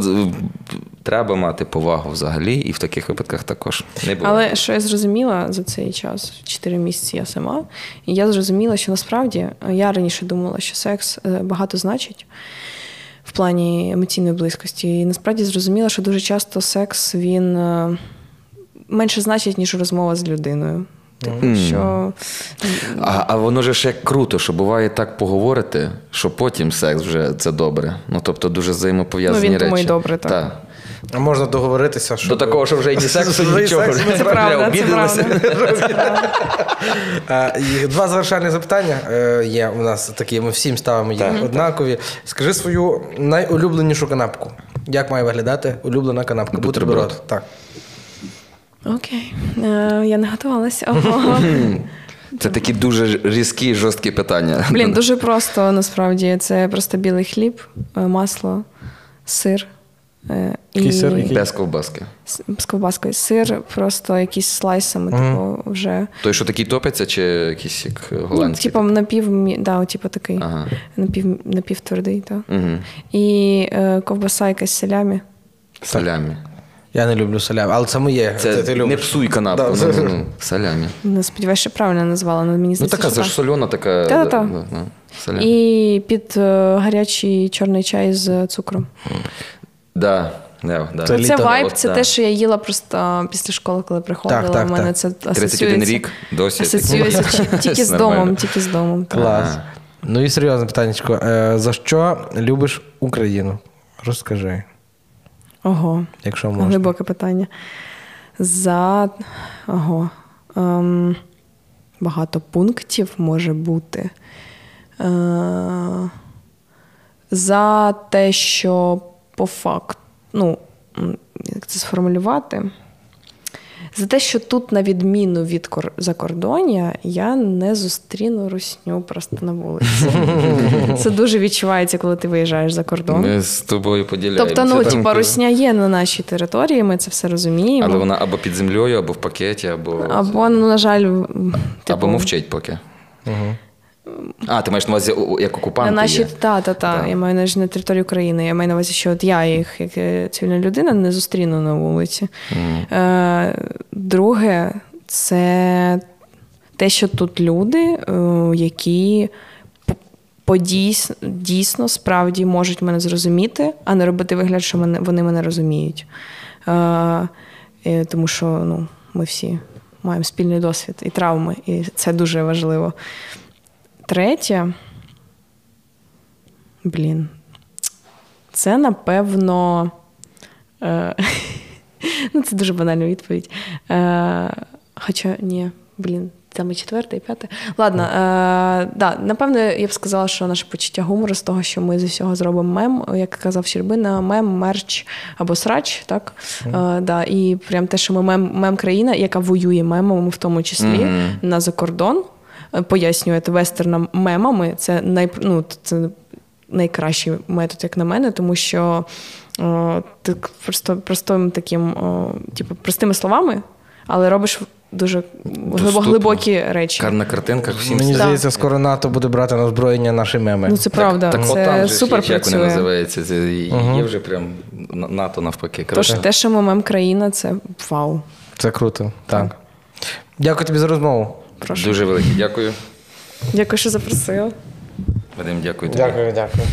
треба мати повагу взагалі, і в таких випадках також не було.
Але що я зрозуміла за цей час, 4 місяці я сама, і я зрозуміла, що насправді я раніше думала, що секс е, багато значить в плані емоційної близькості. І насправді зрозуміла, що дуже часто секс він е, менше значить, ніж розмова з людиною. Типу, що
А, а воно ж як круто, що буває так поговорити, що потім секс вже це добре. Ну тобто дуже взаємопов'язані
Ну, він
речі.
і добре, так.
Та.
А можна договоритися, що
До такого, що вже і ні сексу,
і
нічого.
це правда,
обідалися.
правда.
Два завершальні запитання е, є у нас такі, ми всім ставимо їх однакові. Скажи свою найулюбленішу канапку. Як має виглядати улюблена канапка?
Бутерброд.
Бутерброд. Так.
Окей, е, я не готувалася. Ого.
Це такі дуже різкі, жорсткі питання.
Блін, дуже просто насправді. Це просто білий хліб, е, масло, сир, Е,
Який сир? Який?
Без ковбаски.
С- з ковбаскою. Сир просто якісь слайсами, типу, вже.
Той, що такий топиться, чи якийсь як
Ну,
голландський?
типу, напів, да, типу такий.
Ага.
Напів, напівтвердий, так.
Угу.
І е, ковбаса якась з селямі.
Салямі.
Я не люблю салям, але це моє.
Це
ти, ти
не
любиш.
псуй канапку.
Да,
ну,
це-
ну, ну, салямі.
Не сподіваюся, що правильно назвала, але мені
Ну така
що
це ж сольона, така.
Та-та-та.
да, да, да, салямі.
І під е, гарячий чорний чай з цукром.
Да, да, да.
Це
Це, вайб, це те, що я їла просто після школи, коли приходила.
Так, так,
У мене
так.
це
31
асоціюється,
рік досі.
асоціюється тільки з домом, тільки з домом.
Клас.
Ага.
Ну і серйозне питаннячко. Е, за що любиш Україну? Розкажи,
Ого.
якщо можна.
Глибоке питання. За ого. Ем, багато пунктів може бути. Е, за те, що по факту, ну, як це сформулювати? За те, що тут, на відміну від кор- закордоння, я не зустріну русню просто на вулиці. Це дуже відчувається, коли ти виїжджаєш за кордон.
Ми з тобою поділяємося.
Тобто, ну, типа, русня є на нашій території, ми це все розуміємо.
Але вона або під землею, або в пакеті, або.
Або, ну, на жаль, типу,
Або мовчить поки. А, ти маєш на увазі як окупанти
на нашій
є?
та, та, та.
Да.
Я маю на увазі на території України. Я маю на увазі, що от я їх, як е, цивільна людина, не зустріну на вулиці. Е, друге, це те, що тут люди, е, які подійс- дійсно справді можуть мене зрозуміти, а не робити вигляд, що мене, вони мене розуміють. Е, е, тому що ну, ми всі маємо спільний досвід і травми, і це дуже важливо. Третє. Блін. Це, напевно. Е, ну, це дуже банальна відповідь. Е, хоча, ні, блін, там і четверте, і п'яте. Ладно, е, да, напевно, я б сказала, що наше почуття гумору з того, що ми з усього зробимо мем, як казав Щербина, мем, мерч або срач, так? Е, да, і прям те, що ми мем, мем-країна, яка воює мемами, в тому числі на закордон. Пояснюєте вестернам мемами. Це най, ну, це найкращий метод, як на мене, тому що о, ти просто простим таким, о, типу, простими словами, але робиш дуже
Доступно.
глибокі речі.
Кар на картинках всім
Мені
Так.
здається, скоро НАТО буде брати на озброєння наші меми.
Ну це правда,
Так,
це
от там же
супер
ж, як вони називаються? Це є вже прям НАТО навпаки.
Тож те, що ми мем країна, це вау.
Це круто. Так. Дякую тобі за розмову.
Прошу.
Дуже велике дякую.
Дякую, що запросили.
Вадим, дякую тобі.
Дякую, дякую.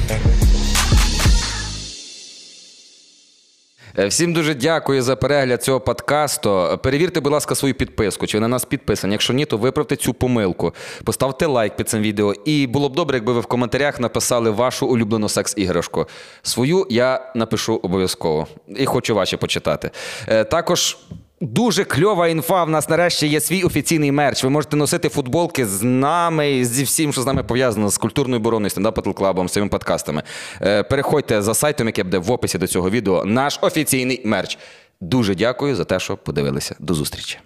Е, Всім дуже дякую за перегляд цього подкасту. Перевірте, будь ласка, свою підписку. Чи ви на нас підписані? Якщо ні, то виправте цю помилку. Поставте лайк під цим відео. І було б добре, якби ви в коментарях написали вашу улюблену секс-іграшку. Свою я напишу обов'язково. І хочу ваші почитати. Е, Також. Дуже кльова інфа. В нас нарешті є свій офіційний мерч. Ви можете носити футболки з нами зі всім, що з нами пов'язано, з культурною обороною, стендап Battle клабом, з подкастами. Е, Переходьте за сайтом, який буде в описі до цього відео. Наш офіційний мерч. Дуже дякую за те, що подивилися. До зустрічі.